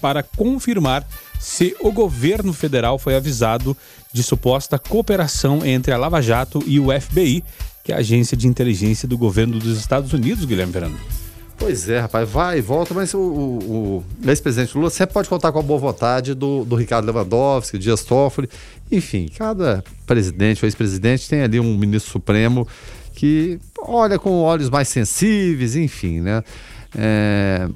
para confirmar se o governo federal foi avisado de suposta cooperação entre a Lava Jato e o FBI, que é a agência de inteligência do governo dos Estados Unidos, Guilherme Verano. Pois é, rapaz, vai e volta, mas o, o- o ex-presidente Lula sempre pode contar com a boa vontade do, do Ricardo Lewandowski, Dias Toffoli, enfim, cada presidente ou ex-presidente tem ali um ministro supremo que olha com olhos mais sensíveis, enfim, né? É,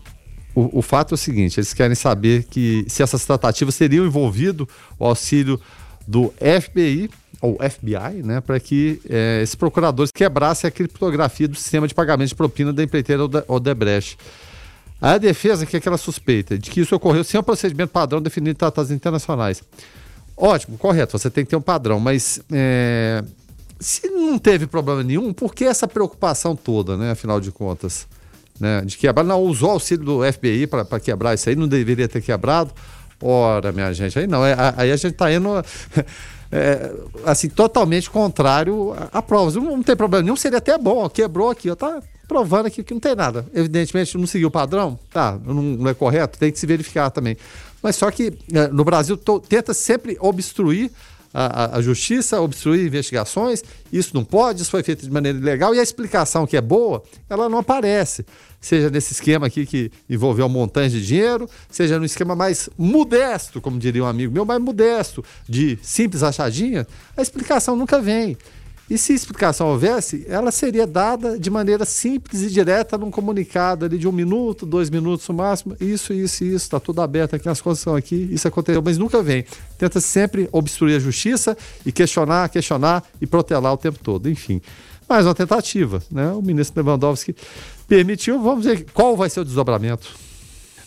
o, o fato é o seguinte, eles querem saber que se essas tratativas teriam envolvido o auxílio do FBI ou FBI, né, para que eh, esses procuradores quebrassem a criptografia do sistema de pagamento de propina da empreiteira Ode- Odebrecht. A defesa que é aquela suspeita de que isso ocorreu sem o procedimento padrão definido em tratados internacionais. Ótimo, correto, você tem que ter um padrão, mas eh, se não teve problema nenhum, por que essa preocupação toda, né, afinal de contas? Né, de quebrar, não, usou o auxílio do FBI para quebrar isso aí, não deveria ter quebrado. Ora, minha gente, aí não, é- aí a gente está indo é, assim, totalmente contrário a, a provas. Não, não, tem problema nenhum, seria até bom, ó, quebrou aqui, ó, tá provando aqui que não tem nada. Evidentemente não seguiu o padrão, tá, não, não, é correto, tem que se verificar também. Mas só que é, no Brasil to, tenta sempre obstruir a, a, justiça, obstruir investigações, isso não pode, isso foi feito de maneira ilegal, e a explicação que é boa, ela não aparece. Seja nesse esquema aqui que envolveu um montante de dinheiro, seja no esquema mais modesto, como diria um amigo meu, mais modesto, de simples achadinha, a explicação nunca vem. E se explicação houvesse, ela seria dada de maneira simples e direta num comunicado ali de um minuto, dois minutos no máximo. Isso, isso, isso, está tudo aberto aqui, as coisas são aqui, isso aconteceu, mas nunca vem. Tenta sempre obstruir a justiça e questionar, questionar e protelar o tempo todo. Enfim, mais uma tentativa, né? O ministro Lewandowski permitiu, vamos ver qual vai ser o desdobramento.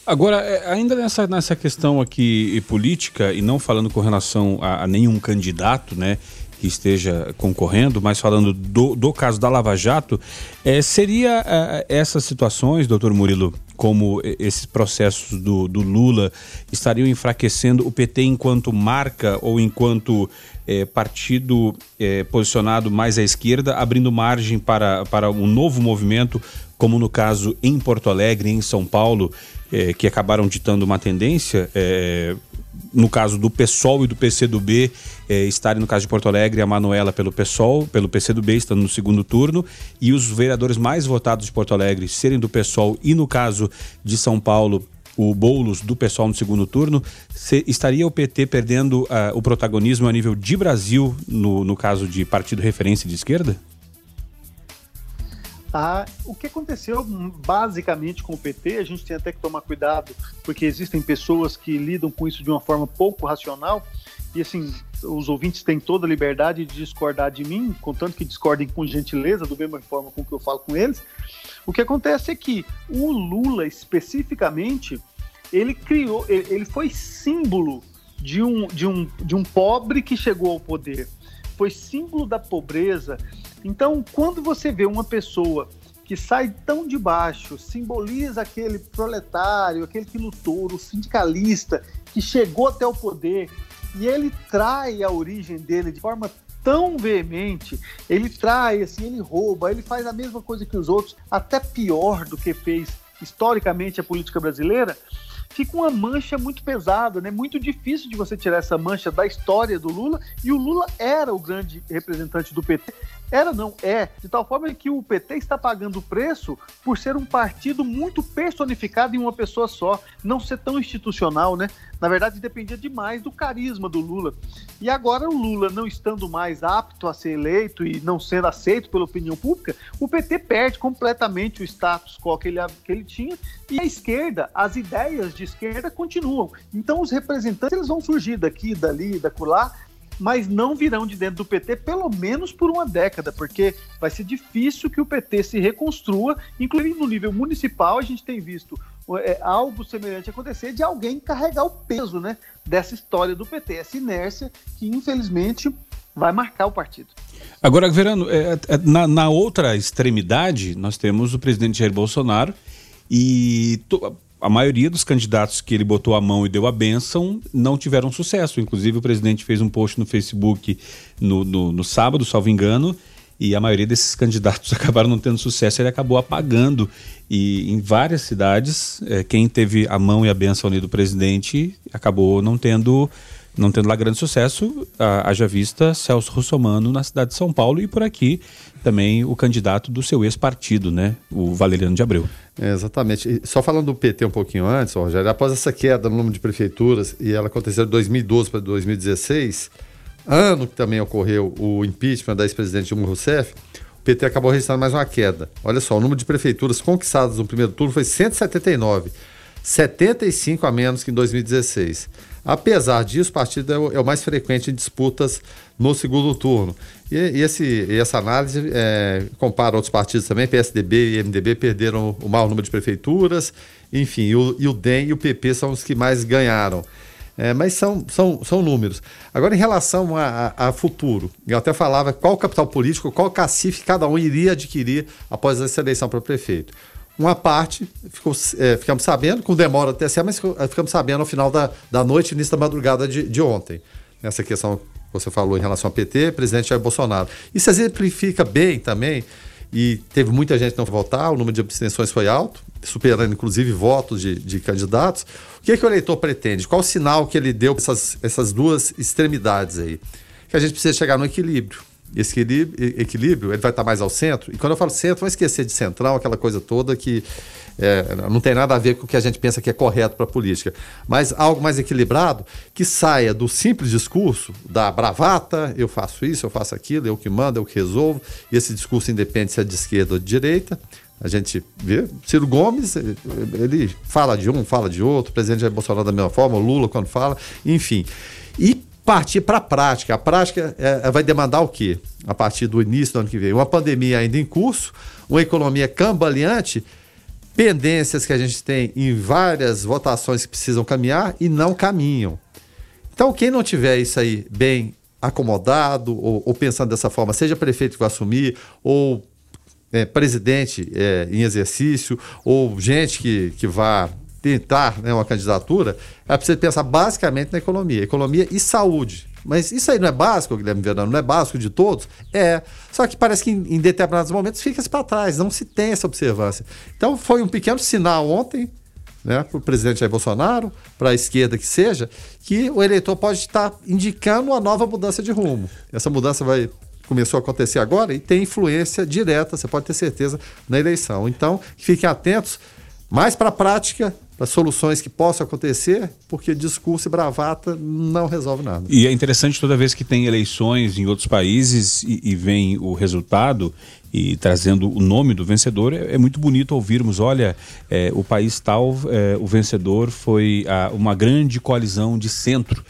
Agora, é, ainda nessa, nessa questão aqui política, e não falando com relação a, a nenhum candidato, né? Que esteja concorrendo, mas falando do, do caso da Lava Jato, é, seria é, essas situações, doutor Murilo, como esses processos do, do, Lula estariam enfraquecendo o PT enquanto marca ou enquanto é, partido é, posicionado mais à esquerda, abrindo margem para, para um novo movimento, como no caso em Porto Alegre, em São Paulo, é, que acabaram ditando uma tendência no caso do PSOL e do PCdoB, eh, estarem no caso de Porto Alegre, a Manuela pelo PSOL, pelo PCdoB, estando no segundo turno, e os vereadores mais votados de Porto Alegre serem do PSOL, e no caso de São Paulo, o Boulos do PSOL no segundo turno, se, estaria o PT perdendo uh, o protagonismo a nível de Brasil, no, no caso de partido referência de esquerda? Ah, o que aconteceu basicamente com o PT, a gente tem até que tomar cuidado, porque existem pessoas que lidam com isso de uma forma pouco racional, e assim, os ouvintes têm toda a liberdade de discordar de mim, contanto que discordem com gentileza, do mesma forma com que eu falo com eles. O que acontece é que o Lula, especificamente, ele criou, ele foi símbolo de um, de um, de um pobre que chegou ao poder. Foi símbolo da pobreza, então, quando você vê uma pessoa que sai tão de baixo, simboliza aquele proletário, aquele que lutou, o sindicalista, que chegou até o poder, e ele trai a origem dele de forma tão veemente, ele trai, assim, ele rouba, ele faz a mesma coisa que os outros, até pior do que fez historicamente a política brasileira, fica uma mancha muito pesada, né? Muito difícil de você tirar essa mancha da história do Lula. E o Lula era o grande representante do PT. Era, não, é. De tal forma que o PT está pagando o preço por ser um partido muito personificado em uma pessoa só, não ser tão institucional, né? Na verdade, dependia demais do carisma do Lula. E agora, o Lula não estando mais apto a ser eleito e não sendo aceito pela opinião pública, o PT perde completamente o status quo que ele, que ele tinha e a esquerda, as ideias de esquerda continuam. Então, os representantes eles vão surgir daqui, dali, da lá, mas não virão de dentro do PT, pelo menos por uma década, porque vai ser difícil que o PT se reconstrua, inclusive no nível municipal, a gente tem visto é, algo semelhante acontecer de alguém carregar o peso né, dessa história do PT, essa inércia que infelizmente vai marcar o partido. Agora, Verano, é, é, na, na, outra extremidade, nós temos o presidente Jair Bolsonaro e to, a maioria dos candidatos que ele botou a mão e deu a benção não tiveram sucesso. Inclusive, o presidente fez um post no Facebook no, no, no sábado, salvo engano, e a maioria desses candidatos acabaram não tendo sucesso, ele acabou apagando. E em várias cidades, é, quem teve a mão e a benção ali do presidente acabou não tendo não tendo lá grande sucesso, haja vista Celso Russomano na cidade de São Paulo e por aqui também o candidato do seu ex-partido, né, o Valeriano de Abreu. É, exatamente. E só falando do PT um pouquinho antes, Rogério, após essa queda no número de prefeituras, e ela aconteceu de 2012 para 2016, ano que também ocorreu o impeachment da ex-presidente Dilma Rousseff, o PT acabou registrando mais uma queda. Olha só, o número de prefeituras conquistadas no primeiro turno foi 179, 75 a menos que em 2016. Apesar disso, o partido é o, é o mais frequente em disputas no segundo turno. E, e, esse, e essa análise é, compara outros partidos também, PSDB e MDB perderam o maior número de prefeituras, enfim, e o, e o DEM e o PP são os que mais ganharam. É, mas são, são, são números. Agora, em relação a, a, a, futuro, eu até falava qual capital político, qual cacife cada um iria adquirir após essa eleição para prefeito. Uma parte, ficou, é, ficamos sabendo, com demora até ser, mas ficamos sabendo ao final da, da noite, início da madrugada de, de ontem. Nessa questão você falou em relação ao PT, presidente Jair Bolsonaro. Isso exemplifica bem também, e teve muita gente não votar, o número de abstenções foi alto, superando inclusive votos de, de candidatos. O que, é que o eleitor pretende? Qual o sinal que ele deu para essas, essas duas extremidades aí? Que a gente precisa chegar no equilíbrio esse equilíbrio, ele vai estar mais ao centro. E quando eu falo centro, não esquecer de central, aquela coisa toda que é, não tem nada a ver com o que a gente pensa que é correto para a política. Mas algo mais equilibrado que saia do simples discurso da bravata, eu faço isso, eu faço aquilo, eu que mando, eu que resolvo. E esse discurso independe se é de esquerda ou de direita. A gente vê, Ciro Gomes, ele fala de um, fala de outro, o presidente Jair Bolsonaro da mesma forma, o Lula quando fala, enfim. E partir para a prática. A prática é, é, vai demandar o quê? A partir do início do ano que vem? Uma pandemia ainda em curso, uma economia cambaleante, pendências que a gente tem em várias votações que precisam caminhar e não caminham. Então, quem não tiver isso aí bem acomodado ou, ou pensando dessa forma, seja prefeito que vai assumir, ou é, presidente é, em exercício, ou gente que, que vá tentar né, uma candidatura, é preciso pensar basicamente na economia. Economia e saúde. Mas isso aí não é básico, Guilherme Verano, não é básico de todos? É. Só que parece que em, em determinados momentos fica-se para trás, não se tem essa observância. Então foi um pequeno sinal ontem, né, para o presidente Jair Bolsonaro, para a esquerda que seja, que o eleitor pode estar indicando uma nova mudança de rumo. Essa mudança vai começou a acontecer agora e tem influência direta, você pode ter certeza, na eleição. Então, fiquem atentos mais para a prática para soluções que possam acontecer, porque discurso e bravata não resolve nada. E é interessante toda vez que tem eleições em outros países e, e vem o resultado e trazendo o nome do vencedor, é, é muito bonito ouvirmos, olha, é, o país tal, é, o vencedor foi a, uma grande coalizão de centro,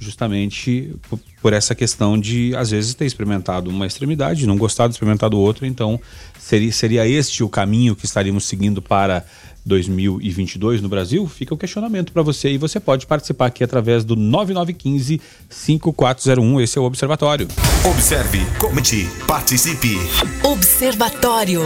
justamente por, essa questão de, às vezes, ter experimentado uma extremidade, não gostar de experimentar do outro, então seria, seria este o caminho que estaríamos seguindo para 2022 no Brasil? Fica o questionamento para você e você pode participar aqui através do 9915 5401. Esse é o Observatório. Observe, comente, participe. Observatório.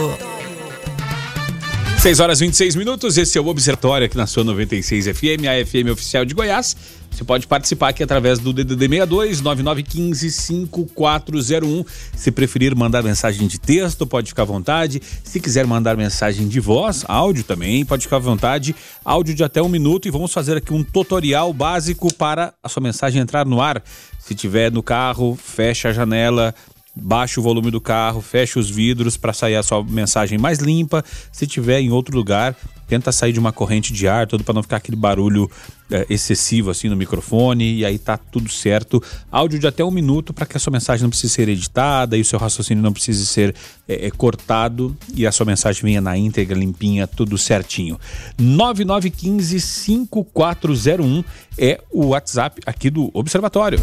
6 horas e 26 minutos, esse é o Observatório aqui na sua 96 FM, a FM oficial de Goiás. Você pode participar aqui através do DDD 62 9915 5401. Se preferir mandar mensagem de texto, pode ficar à vontade. Se quiser mandar mensagem de voz, áudio também, pode ficar à vontade. Áudio de até um minuto e vamos fazer aqui um tutorial básico para a sua mensagem entrar no ar. Se tiver no carro, fecha a janela, baixa o volume do carro, fecha os vidros para sair a sua mensagem mais limpa. Se tiver em outro lugar, tenta sair de uma corrente de ar, tudo para não ficar aquele barulho é, excessivo assim no microfone, e aí tá tudo certo. Áudio de até um minuto para que a sua mensagem não precise ser editada e o seu raciocínio não precise ser é, é, cortado e a sua mensagem venha na íntegra, limpinha, tudo certinho. 9915 5401 é o WhatsApp aqui do Observatório.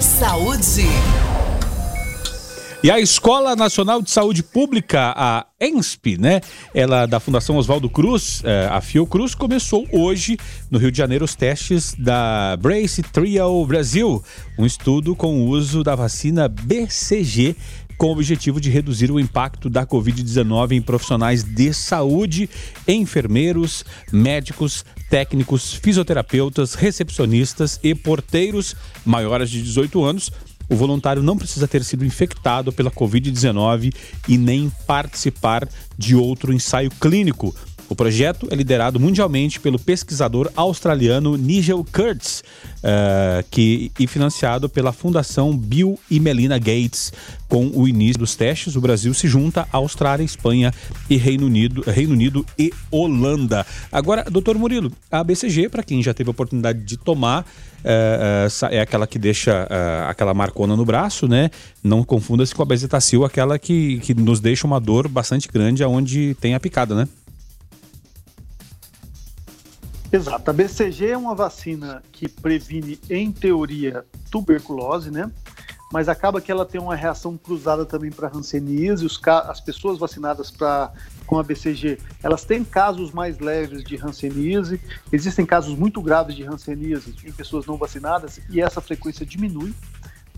Saúde. E a Escola Nacional de Saúde Pública, a ENSP, né? Ela da Fundação Oswaldo Cruz, eh, a Fiocruz, começou hoje no Rio de Janeiro os testes da Brace Trial Brasil, um estudo com o uso da vacina BCG com o objetivo de reduzir o impacto da Covid-19 em profissionais de saúde, enfermeiros, médicos, técnicos, fisioterapeutas, recepcionistas e porteiros maiores de 18 anos o voluntário não precisa ter sido infectado pela Covid-19 e nem participar de outro ensaio clínico. O projeto é liderado mundialmente pelo pesquisador australiano Nigel Kurtz, uh, que, e financiado pela Fundação Bill e Melina Gates. Com o início dos testes, o Brasil se junta à Austrália, Espanha e Reino Unido, Reino Unido e Holanda. Agora, doutor Murilo, a BCG, para quem já teve a oportunidade de tomar, é, é, é aquela que deixa aquela marcona no braço, né? Não confunda-se com a bezetacil, aquela que, que nos deixa uma dor bastante grande aonde tem a picada, né? Exato. A BCG é uma vacina que previne, em teoria, tuberculose, né? Mas acaba que ela tem uma reação cruzada também para hanseníase. As pessoas vacinadas pra, com a BCG, elas têm casos mais leves de hanseníase. Existem casos muito graves de hanseníase em pessoas não vacinadas e essa frequência diminui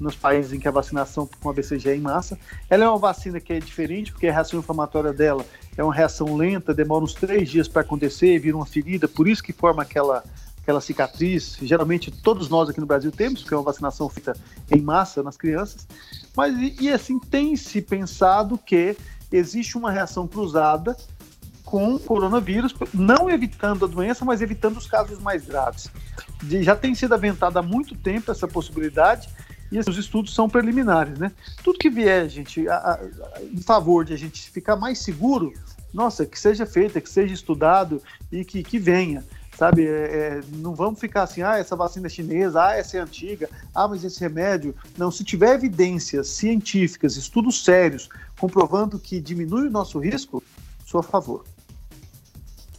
nos países em que a vacinação com a BCG é em massa. Ela é uma vacina que é diferente, porque a reação inflamatória dela é uma reação lenta, demora uns três dias para acontecer, vira uma ferida, por isso que forma aquela aquela cicatriz. Geralmente todos nós aqui no Brasil temos, porque é uma vacinação feita em massa nas crianças. Mas e, e assim tem se pensado que existe uma reação cruzada com o coronavírus, não evitando a doença, mas evitando os casos mais graves. Já tem sido aventada há muito tempo essa possibilidade e os estudos são preliminares, né? Tudo que vier, gente, a, a, em favor de a gente ficar mais seguro, nossa, que seja feito, que seja estudado e que, que venha sabe? É, é, não vamos ficar assim, ah, essa vacina é chinesa, ah, essa é antiga, ah, mas esse remédio. Não, se tiver evidências científicas, estudos sérios, comprovando que diminui o nosso risco, sou a favor.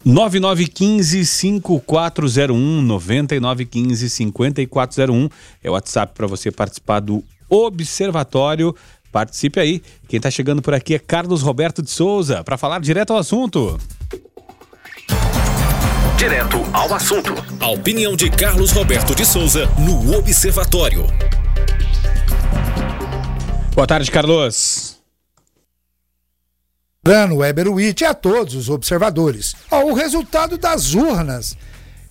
9915-5401, 9915-5401 é o WhatsApp para você participar do Observatório. Participe aí. Quem está chegando por aqui é Carlos Roberto de Souza para falar direto ao assunto. Direto ao assunto. A opinião de Carlos Roberto de Souza no Observatório. Boa tarde, Carlos. Brano, Weber Witt e a todos os observadores. O resultado das urnas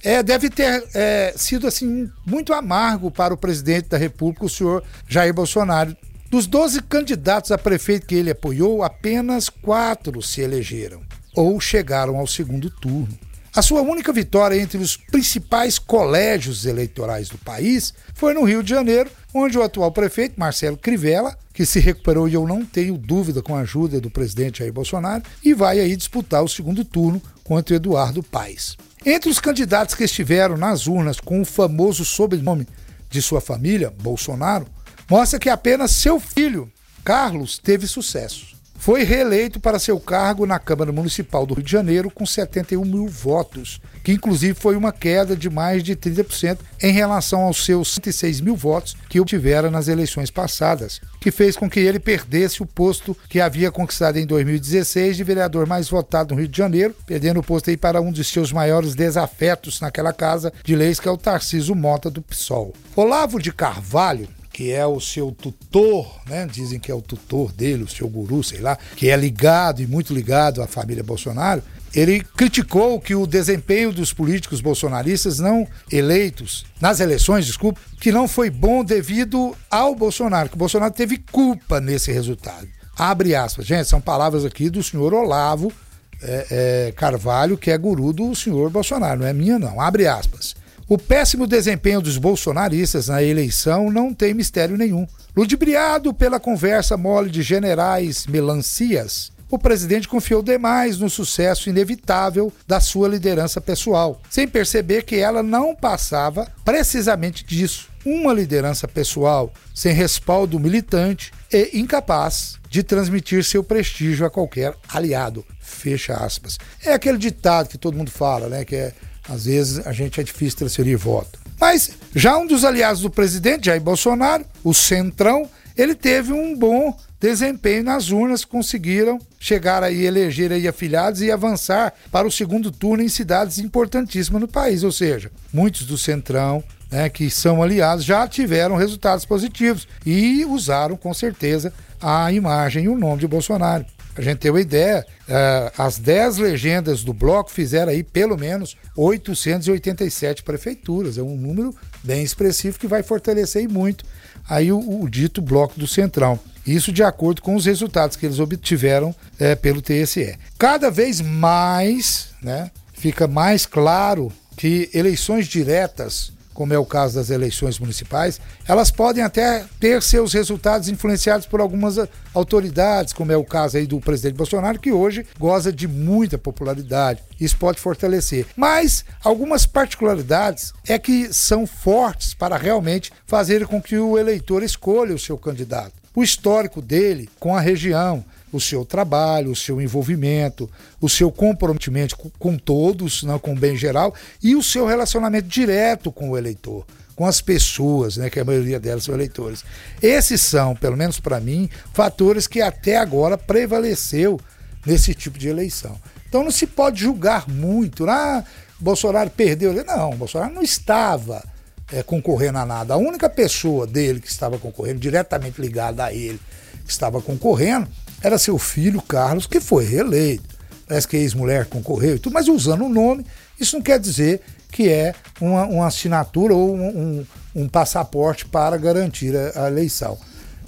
é, deve ter é, sido assim muito amargo para o presidente da República, o senhor Jair Bolsonaro. Dos 12 candidatos a prefeito que ele apoiou, apenas quatro se elegeram ou chegaram ao segundo turno. A sua única vitória entre os principais colégios eleitorais do país foi no Rio de Janeiro, onde o atual prefeito, Marcelo Crivella, que se recuperou e eu não tenho dúvida com a ajuda do presidente Jair Bolsonaro, e vai aí disputar o segundo turno contra Eduardo Paes. Entre os candidatos que estiveram nas urnas com o famoso sobrenome de sua família, Bolsonaro, mostra que apenas seu filho, Carlos, teve sucesso foi reeleito para seu cargo na Câmara Municipal do Rio de Janeiro com 71 mil votos, que inclusive foi uma queda de mais de 30% em relação aos seus 106 mil votos que obtivera nas eleições passadas, que fez com que ele perdesse o posto que havia conquistado em 2016 de vereador mais votado no Rio de Janeiro, perdendo o posto aí para um dos seus maiores desafetos naquela casa de leis, que é o Tarciso Mota do PSOL. Olavo de Carvalho que é o seu tutor, né? Dizem que é o tutor dele, o seu guru, sei lá, que é ligado e muito ligado à família Bolsonaro. Ele criticou que o desempenho dos políticos bolsonaristas não eleitos nas eleições, desculpa, que não foi bom devido ao Bolsonaro, que o Bolsonaro teve culpa nesse resultado. Abre aspas. Gente, são palavras aqui do senhor Olavo é, é, Carvalho, que é guru do senhor Bolsonaro, não é minha não. Abre aspas. O péssimo desempenho dos bolsonaristas na eleição não tem mistério nenhum. Ludibriado pela conversa mole de generais melancias, o presidente confiou demais no sucesso inevitável da sua liderança pessoal, sem perceber que ela não passava precisamente disso. Uma liderança pessoal sem respaldo militante e incapaz de transmitir seu prestígio a qualquer aliado. Fecha aspas. É aquele ditado que todo mundo fala, né? Que é às vezes a gente é difícil transferir voto. Mas já um dos aliados do presidente, Jair Bolsonaro, o Centrão, ele teve um bom desempenho nas urnas, conseguiram chegar aí, eleger aí afiliados e avançar para o segundo turno em cidades importantíssimas no país. Ou seja, muitos do Centrão, né, que são aliados, já tiveram resultados positivos e usaram com certeza a imagem e o nome de Bolsonaro. A gente ter uma ideia, uh, as 10 legendas do bloco fizeram aí pelo menos 887 prefeituras. É um número bem expressivo que vai fortalecer muito aí o, o dito bloco do Centrão. Isso de acordo com os resultados que eles obtiveram é, pelo TSE. Cada vez mais né, fica mais claro que eleições diretas como é o caso das eleições municipais, elas podem até ter seus resultados influenciados por algumas autoridades, como é o caso aí do presidente Bolsonaro, que hoje goza de muita popularidade. Isso pode fortalecer. Mas algumas particularidades é que são fortes para realmente fazer com que o eleitor escolha o seu candidato. O histórico dele com a região, o seu trabalho, o seu envolvimento, o seu comprometimento com, todos, não, com o bem geral, e o seu relacionamento direto com o eleitor com as pessoas, né, que a maioria delas são eleitores. Esses são, pelo menos para mim, fatores que até agora prevaleceu nesse tipo de eleição. Então não se pode julgar muito. Ah, Bolsonaro perdeu. Não, Bolsonaro não estava é, concorrendo a nada. A única pessoa dele que estava concorrendo, diretamente ligada a ele, que estava concorrendo, era seu filho Carlos, que foi reeleito. parece que a ex-mulher concorreu e tudo, mas usando o nome, isso não quer dizer que é uma, uma assinatura ou um, um, um, passaporte para garantir a, a eleição.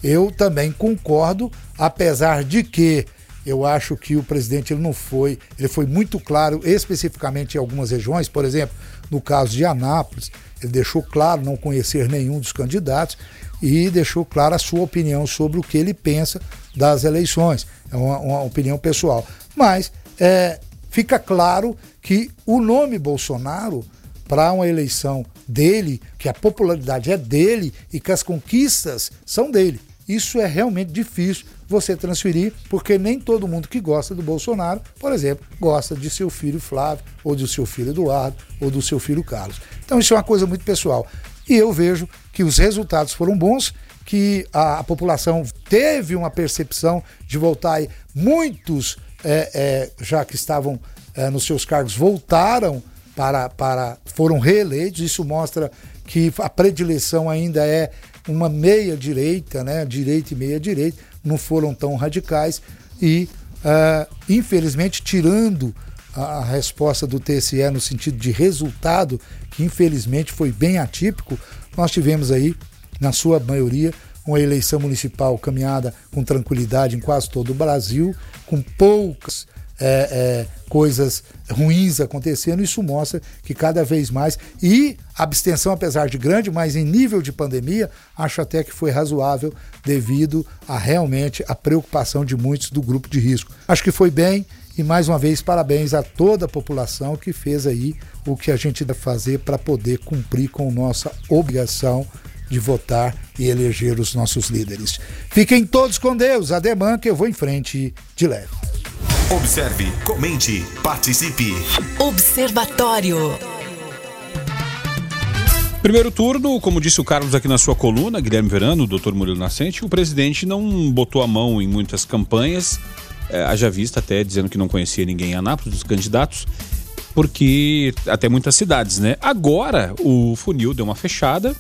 Eu também concordo, apesar de que eu acho que o presidente ele não foi, ele foi muito claro especificamente em algumas regiões, por exemplo, no caso de Anápolis, ele deixou claro não conhecer nenhum dos candidatos e deixou claro a sua opinião sobre o que ele pensa das eleições. É uma, uma opinião pessoal. Mas é, fica claro que o nome Bolsonaro para uma eleição dele, que a popularidade é dele e que as conquistas são dele. Isso é realmente difícil você transferir, porque nem todo mundo que gosta do Bolsonaro, por exemplo, gosta de seu filho Flávio, ou do seu filho Eduardo, ou do seu filho Carlos. Então isso é uma coisa muito pessoal. E eu vejo que os resultados foram bons, que a, a população teve uma percepção de voltar aí. Muitos, é, é, já que estavam é, nos seus cargos, voltaram para, para. foram reeleitos. Isso mostra que a predileção ainda é uma meia direita, né? Direita e meia direita, não foram tão radicais e, uh, infelizmente, tirando a, resposta do TSE no sentido de resultado, que infelizmente foi bem atípico, nós tivemos aí, na sua maioria, uma eleição municipal caminhada com tranquilidade em quase todo o Brasil, com poucas é, é, coisas ruins acontecendo, isso mostra que cada vez mais. E abstenção, apesar de grande, mas em nível de pandemia, acho até que foi razoável devido a realmente a preocupação de muitos do grupo de risco. Acho que foi bem. E mais uma vez, parabéns a toda a população que fez aí o que a gente deve fazer para poder cumprir com nossa obrigação de votar e eleger os nossos líderes. Fiquem todos com Deus, ademã que eu vou em frente de leve. Observe, comente, participe. Observatório. Primeiro turno, como disse o Carlos aqui na sua coluna, Guilherme Verano, o doutor Murilo Nascente, o presidente não botou a mão em muitas campanhas, é, haja vista até dizendo que não conhecia ninguém em Anápolis, dos candidatos, porque até muitas cidades, né? Agora o funil deu uma fechada,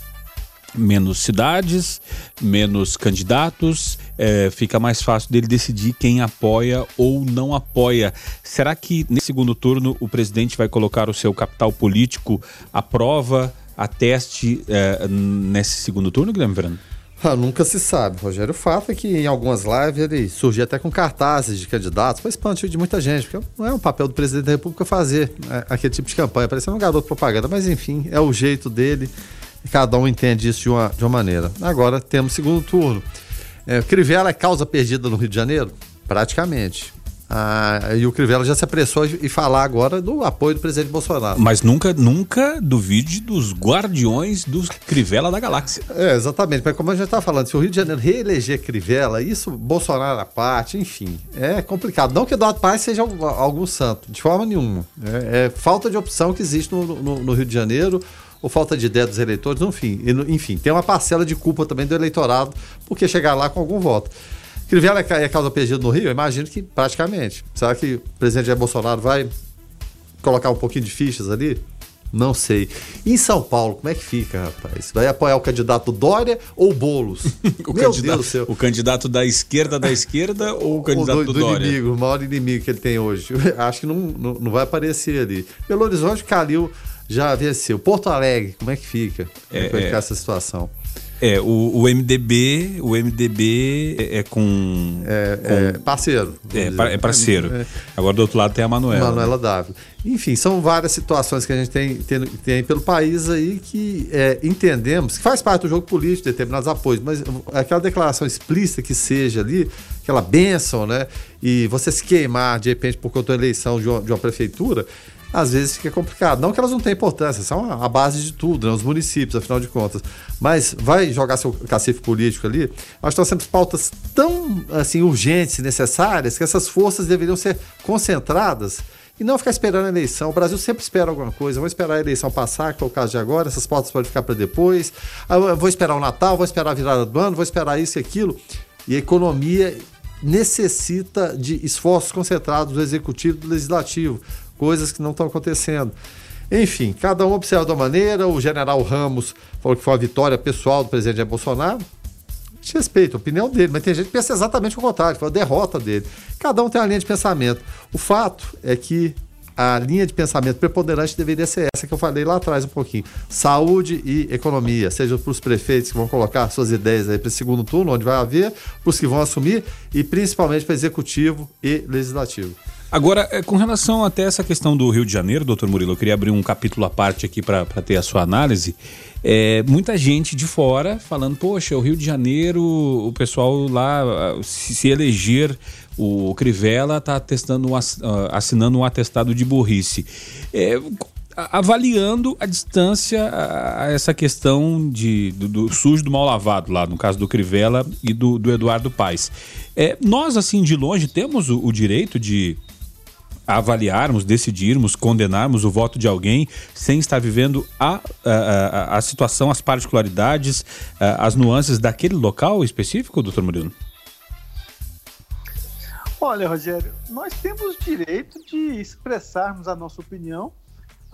menos cidades, menos candidatos, é, fica mais fácil dele decidir quem apoia ou não apoia. Será que nesse segundo turno o presidente vai colocar o seu capital político à prova, a teste é, nesse segundo turno, Guilherme Verano? Ah, nunca se sabe, Rogério. O fato é que em algumas lives ele surgia até com cartazes de candidatos para expandir de muita gente, porque não é um papel do presidente da República fazer é, aquele tipo de campanha, parecendo um garoto propaganda, mas enfim, é o jeito dele cada um entende isso de uma, de uma maneira. Agora temos segundo turno. É, Crivella é causa perdida no Rio de Janeiro? Praticamente. Ah, e o Crivella já se apressou e falar agora do apoio do presidente Bolsonaro. Mas nunca, nunca duvide dos guardiões dos Crivella da galáxia. É, exatamente. Mas como a gente está falando, se o Rio de Janeiro reeleger Crivella, isso, Bolsonaro à parte, enfim, é complicado. Não que Eduardo Paes seja algum santo, de forma nenhuma. É, é falta de opção que existe no, no, no Rio de Janeiro ou falta de ideia dos eleitores, enfim, enfim, tem uma parcela de culpa também do eleitorado, porque chegar lá com algum voto. Crivella é causa perdida no Rio? Eu imagino que praticamente. Será que o presidente Jair Bolsonaro vai colocar um pouquinho de fichas ali? Não sei. em São Paulo, como é que fica, rapaz? Vai apoiar o candidato Dória ou Boulos? o, Meu candidato, Deus do céu. o candidato da esquerda da esquerda ou o candidato o do, do, do Dória? inimigo, o maior inimigo que ele tem hoje. Acho que não, não, não vai aparecer ali. Belo Horizonte, Calil já venceu. Porto Alegre, como é que fica? Como é, é que vai ficar essa situação? É, o, o MDB, o MDB é, é com, é, com, é, parceiro. É, é parceiro. É. Agora do outro lado tem a Manuela. Manuela né? Dávila. Enfim, são várias situações que a gente tem, tem, tem pelo país aí que é, entendemos que faz parte do jogo político, determinados apoios, mas aquela declaração explícita que seja ali, aquela bênção, né? E você se queimar de repente por conta da eleição de uma, de uma prefeitura, às vezes fica complicado. Não que elas não tenham importância, são a base de tudo, né? os municípios, afinal de contas. Mas vai jogar seu cacife político ali. Nós sempre pautas tão assim urgentes e necessárias que essas forças deveriam ser concentradas e não ficar esperando a eleição. O Brasil sempre espera alguma coisa. Vou esperar a eleição passar, que é o caso de agora. Essas pautas podem ficar para depois. Ah, eu vou esperar o Natal, vou esperar a virada do ano, vou esperar isso e aquilo. E a economia necessita de esforços concentrados do executivo e do legislativo coisas que não estão acontecendo. Enfim, cada um observa de uma maneira. O general Ramos falou que foi uma vitória pessoal do presidente Jair Bolsonaro. A gente respeita a opinião dele, mas tem gente que pensa exatamente o contrário, foi a derrota dele. Cada um tem uma linha de pensamento. O fato é que a linha de pensamento preponderante deveria ser essa que eu falei lá atrás um pouquinho. Saúde e economia, seja para os prefeitos que vão colocar suas ideias aí para esse segundo turno, onde vai haver, para os que vão assumir, e principalmente para executivo e legislativo. Agora, é, com relação até essa questão do Rio de Janeiro, doutor Murilo, eu queria abrir um capítulo à parte aqui para ter a sua análise. É, muita gente de fora falando, poxa, o Rio de Janeiro, o pessoal lá, ah, se, eleger o Crivella, está ah, assinando um atestado de burrice. É, avaliando a distância a essa questão de, do, do, sujo do mal lavado, lá no caso do Crivella e do, do Eduardo Paes. É, nós, assim, de longe, temos o, o direito de avaliarmos, decidirmos, condenarmos o voto de alguém sem estar vivendo a, a, a, situação, as particularidades, as nuances daquele local específico, doutor Murilo? Olha, Rogério, nós temos direito de expressarmos a nossa opinião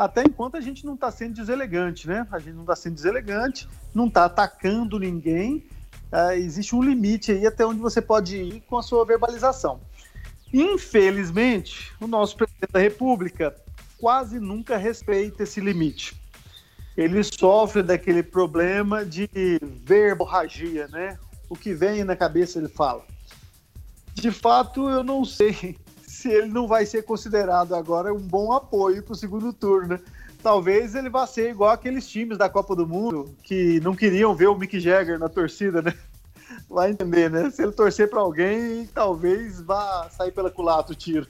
até enquanto a gente não está sendo deselegante, né? A gente não está sendo deselegante, não está atacando ninguém. Uh, existe um limite aí até onde você pode ir com a sua verbalização. Infelizmente, o nosso presidente da República quase nunca respeita esse limite. Ele sofre daquele problema de verborragia, né? O que vem na cabeça ele fala. De fato, eu não sei se ele não vai ser considerado agora um bom apoio para o segundo turno. Né? Talvez ele vá ser igual aqueles times da Copa do Mundo que não queriam ver o Mick Jagger na torcida, né? Vai entender, né? Se ele torcer para alguém, talvez vá sair pela culata o tiro.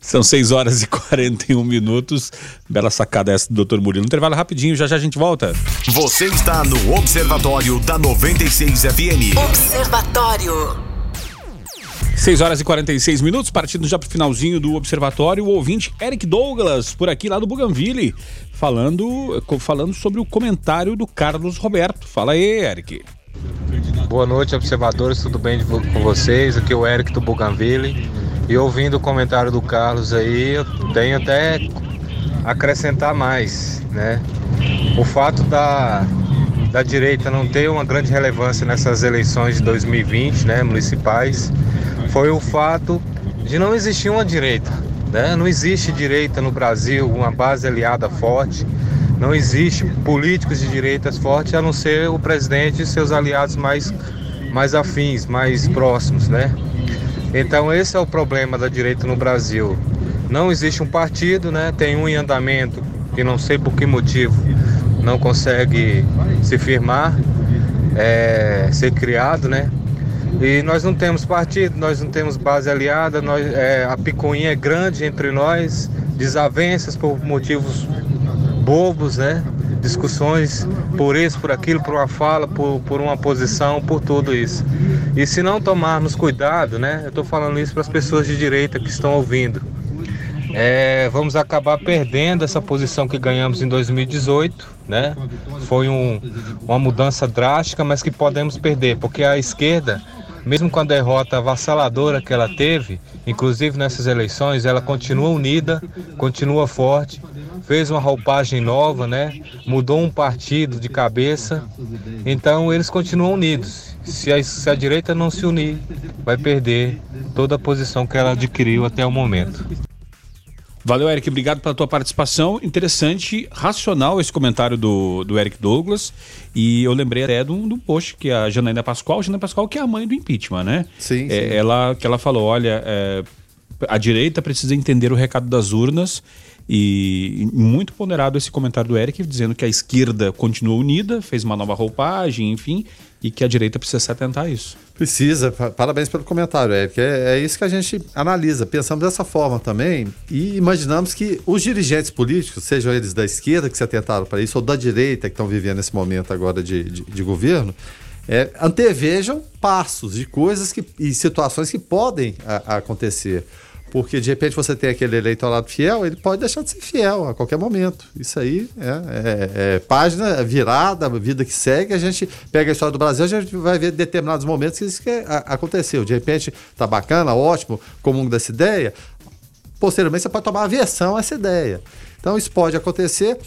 São 6 horas e 41 minutos. Bela sacada essa do Dr. Murilo. Um intervalo rapidinho, já já a gente volta. Você está no Observatório da 96 FM. Observatório. 6 horas e 46 minutos, partindo já pro finalzinho do observatório, o ouvinte Eric Douglas, por aqui lá do Buganville, falando, falando sobre o comentário do Carlos Roberto. Fala aí, Eric. Boa noite, observadores, tudo bem com vocês? Aqui é o Eric do Bougainville. E ouvindo o comentário do Carlos aí, eu tenho até acrescentar mais, né? O fato da, da direita não ter uma grande relevância nessas eleições de 2020, né, municipais, foi o fato de não existir uma direita, né? Não existe direita no Brasil, uma base aliada forte não existe políticos de direitas fortes a não ser o presidente e seus aliados mais, mais afins, mais próximos, né? Então esse é o problema da direita no Brasil. Não existe um partido, né? Tem um em andamento que não sei por que motivo não consegue se firmar, é, ser criado, né? E nós não temos partido, nós não temos base aliada, nós, é, a picuinha é grande entre nós, desavenças por motivos bobos, né? Discussões por isso, por aquilo, por uma fala, por, por uma posição, por tudo isso. E se não tomarmos cuidado, né? Eu estou falando isso para as pessoas de direita que estão ouvindo. É, vamos acabar perdendo essa posição que ganhamos em 2018, né? Foi um, uma mudança drástica, mas que podemos perder, porque a esquerda, mesmo com a derrota avassaladora que ela teve, inclusive nessas eleições, ela continua unida, continua forte fez uma roupagem nova, né? Mudou um partido de cabeça. Então eles continuam unidos. Se a, se a direita não se unir, vai perder toda a posição que ela adquiriu até o momento. Valeu, Eric. Obrigado pela tua participação. Interessante, racional esse comentário do, do Eric Douglas. E eu lembrei até do, do post que a Janaína Pascoal, Janaína Pascoal, que é a mãe do impeachment, né? Sim. É, sim. Ela, que ela falou: olha, é, a direita precisa entender o recado das urnas e muito ponderado esse comentário do Eric, dizendo que a esquerda continua unida, fez uma nova roupagem, enfim, e que a direita precisa se atentar a isso. Precisa. Parabéns pelo comentário, Eric. É, é isso que a gente analisa. Pensamos dessa forma também e imaginamos que os dirigentes políticos, sejam eles da esquerda que se atentaram para isso, ou da direita que estão vivendo esse momento agora de, de, de governo, é, antevejam passos de coisas que, e situações que podem a, acontecer. Porque de repente você tem aquele eleitorado fiel, ele pode deixar de ser fiel a qualquer momento. Isso aí é, é, é página virada, vida que segue. A gente pega a história do Brasil, a gente vai ver determinados momentos que isso que aconteceu. De repente tá bacana, ótimo, comum dessa ideia. Posteriormente você pode tomar aversão a essa ideia. Então isso pode acontecer.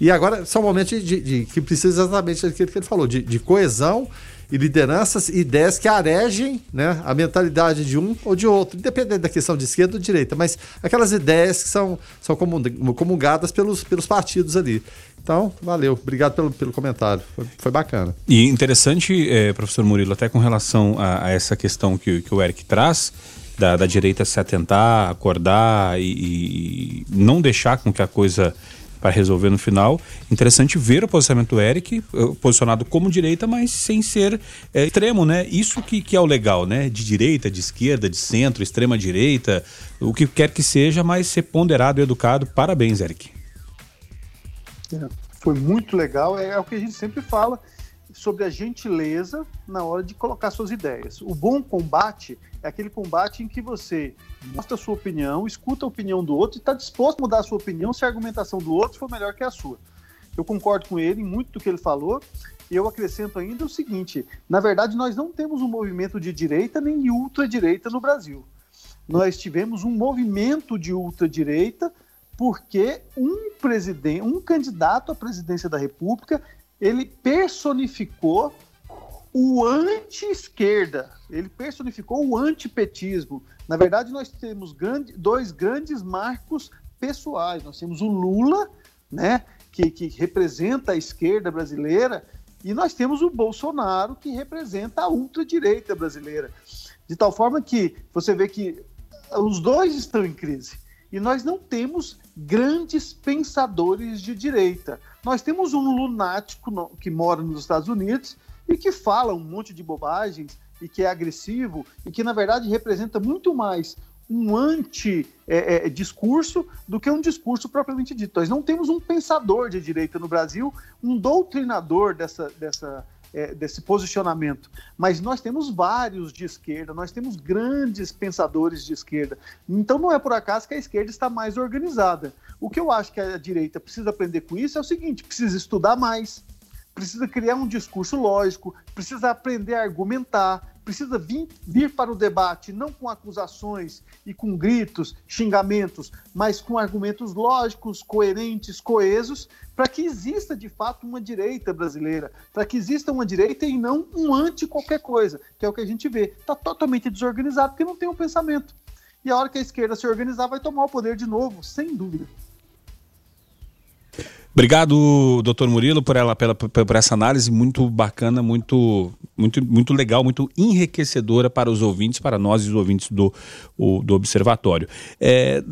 E agora são momentos de, de, de que precisa exatamente daquilo que ele falou, de, de coesão e lideranças e ideias que aregem né, a mentalidade de um ou de outro, independente da questão de esquerda ou direita, mas aquelas ideias que são, são comungadas pelos, pelos partidos ali. Então, valeu. Obrigado pelo, pelo comentário. Foi, foi bacana. E interessante, é, professor Murilo, até com relação a, a essa questão que, que o Eric traz, da, da, direita se atentar, acordar e, e, não deixar com que a coisa para resolver no final. Interessante ver o posicionamento do Eric, eh, posicionado como direita, mas sem ser é, extremo, né? Isso que, que é o legal, né? De direita, de esquerda, de centro, extrema direita, o que quer que seja, mas ser ponderado e educado. Parabéns, Eric. É, foi muito legal, é, é o que a gente sempre fala sobre a gentileza na hora de colocar suas ideias. O bom combate é aquele combate em que você mostra a sua opinião, escuta a opinião do outro e está disposto a mudar a sua opinião se a argumentação do outro for melhor que a sua. Eu concordo com ele em muito do que ele falou e eu acrescento ainda o seguinte: na verdade, nós não temos um movimento de direita nem de ultradireita no Brasil. Nós tivemos um movimento de ultradireita porque um presidente, um candidato à presidência da República, ele personificou o anti-esquerda, ele personificou o antipetismo. Na verdade, nós temos grande, dois grandes marcos pessoais. Nós temos o Lula, né, que, que representa a esquerda brasileira, e nós temos o Bolsonaro, que representa a ultradireita brasileira. De tal forma que você vê que os dois estão em crise. E nós não temos grandes pensadores de direita. Nós temos um lunático que mora nos Estados Unidos e que fala um monte de bobagens e que é agressivo e que, na verdade, representa muito mais um anti-discurso é, é, do que um discurso propriamente dito. Nós não temos um pensador de direita no Brasil, um doutrinador dessa, dessa, é, desse posicionamento. Mas nós temos vários de esquerda, nós temos grandes pensadores de esquerda. Então não é por acaso que a esquerda está mais organizada. O que eu acho que a direita precisa aprender com isso é o seguinte: precisa estudar mais, precisa criar um discurso lógico, precisa aprender a argumentar, precisa vir, vir, para o debate não com acusações e com gritos, xingamentos, mas com argumentos lógicos, coerentes, coesos, para que exista de fato uma direita brasileira, para que exista uma direita e não um anti qualquer coisa, que é o que a gente vê. Está totalmente desorganizado porque não tem um pensamento. E a hora que a esquerda se organizar, vai tomar o poder de novo, sem dúvida. Obrigado, doutor Murilo, por, ela, pela, por essa análise muito bacana, muito, muito, muito legal, muito enriquecedora para os ouvintes, para nós os ouvintes do, o, do Observatório. É,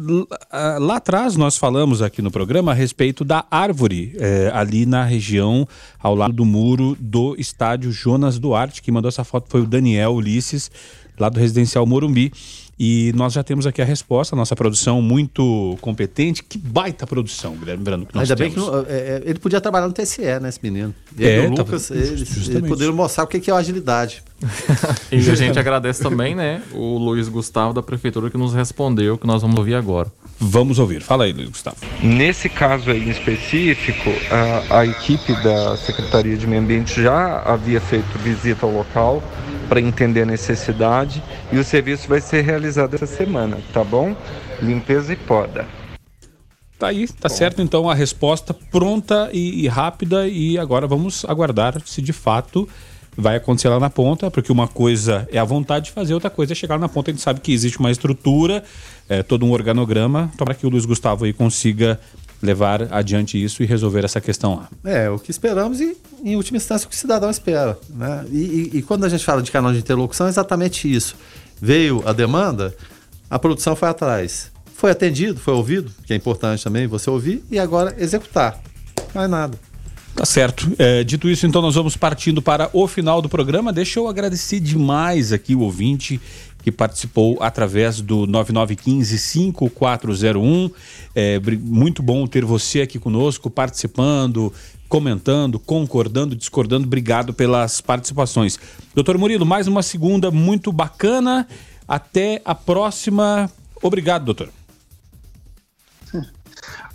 lá atrás nós falamos aqui no programa a respeito da árvore é, ali na região, ao lado do muro do estádio Jonas Duarte. Quem mandou essa foto foi o Daniel Ulisses, lá do Residencial Morumbi. E nós já temos aqui a resposta, a nossa produção muito competente. Que baita produção, Guilherme Brando, que nós Ainda temos. bem que não, é, é, ele podia trabalhar no TSE, né, esse menino. Ele é, o tá Lucas, tá, eles, eles poderiam mostrar o que é a agilidade. e a gente agradece também, né, o Luiz Gustavo da Prefeitura que nos respondeu, que nós vamos ouvir agora. Vamos ouvir. Fala aí, Luiz Gustavo. Nesse caso aí em específico, a, a equipe da Secretaria de Meio Ambiente já havia feito visita ao local para entender a necessidade e o serviço vai ser realizado essa semana, tá bom? Limpeza e poda. Tá aí, tá bom. certo então a resposta pronta e, e rápida e agora vamos aguardar se de fato vai acontecer lá na ponta, porque uma coisa é a vontade de fazer, outra coisa é chegar na ponta. A gente sabe que existe uma estrutura, é, todo um organograma, para que o Luiz Gustavo aí consiga levar adiante isso e resolver essa questão lá. É, o que esperamos e, em última instância, o que o cidadão espera. Né? E, e, e quando a gente fala de canal de interlocução, é exatamente isso. Veio a demanda, a produção foi atrás. Foi atendido, foi ouvido, que é importante também você ouvir, e agora executar. Não é nada. Tá certo. É, dito isso, então nós vamos partindo para o final do programa. Deixa eu agradecer demais aqui o ouvinte que participou através do 9915-5401. É, muito bom ter você aqui conosco, participando, comentando, concordando, discordando. Obrigado pelas participações. Doutor Murilo, mais uma segunda muito bacana. Até a próxima. Obrigado, doutor.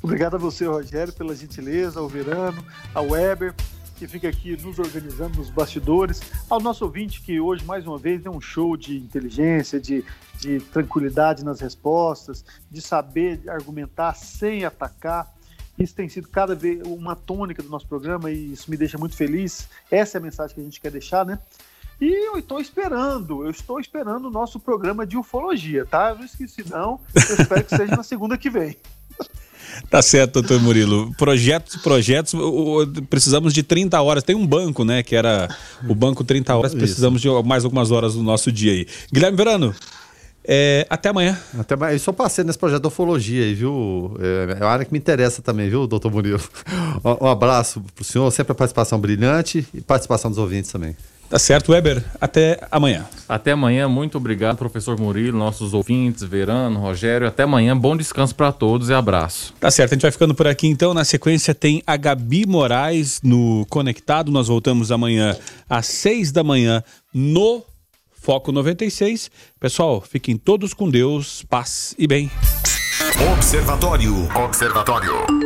Obrigado a você, Rogério, pela gentileza, ao Verano, ao Weber que fica aqui nos organizando nos bastidores, ao nosso ouvinte que hoje, mais uma vez, deu um show de inteligência, de, de tranquilidade nas respostas, de saber argumentar sem atacar. Isso tem sido cada vez uma tônica do nosso programa e isso me deixa muito feliz. Essa é a mensagem que a gente quer deixar, né? E eu estou esperando, eu estou esperando o nosso programa de ufologia, tá? Eu não esqueci, não. Eu espero que seja na segunda que vem. Tá certo, doutor Murilo. Projetos, projetos, precisamos de 30 horas. Tem um banco, né, que era o banco 30 horas. Precisamos Isso. de mais algumas horas do nosso dia aí. Guilherme Verano, é, até amanhã. Até amanhã. Eu só passei nesse projeto de ufologia aí, viu? É, é uma área que me interessa também, viu, doutor Murilo? Um abraço pro senhor, sempre a participação brilhante e participação dos ouvintes também. Tá certo, Weber. Até amanhã. Até amanhã. Muito obrigado, professor Murilo, nossos ouvintes, Verano, Rogério. Até amanhã. Bom descanso para todos e abraço. Tá certo. A gente vai ficando por aqui então. Na sequência tem a Gabi Moraes no Conectado. Nós voltamos amanhã às seis da manhã no Foco 96. Pessoal, fiquem todos com Deus, paz e bem. Observatório. Observatório.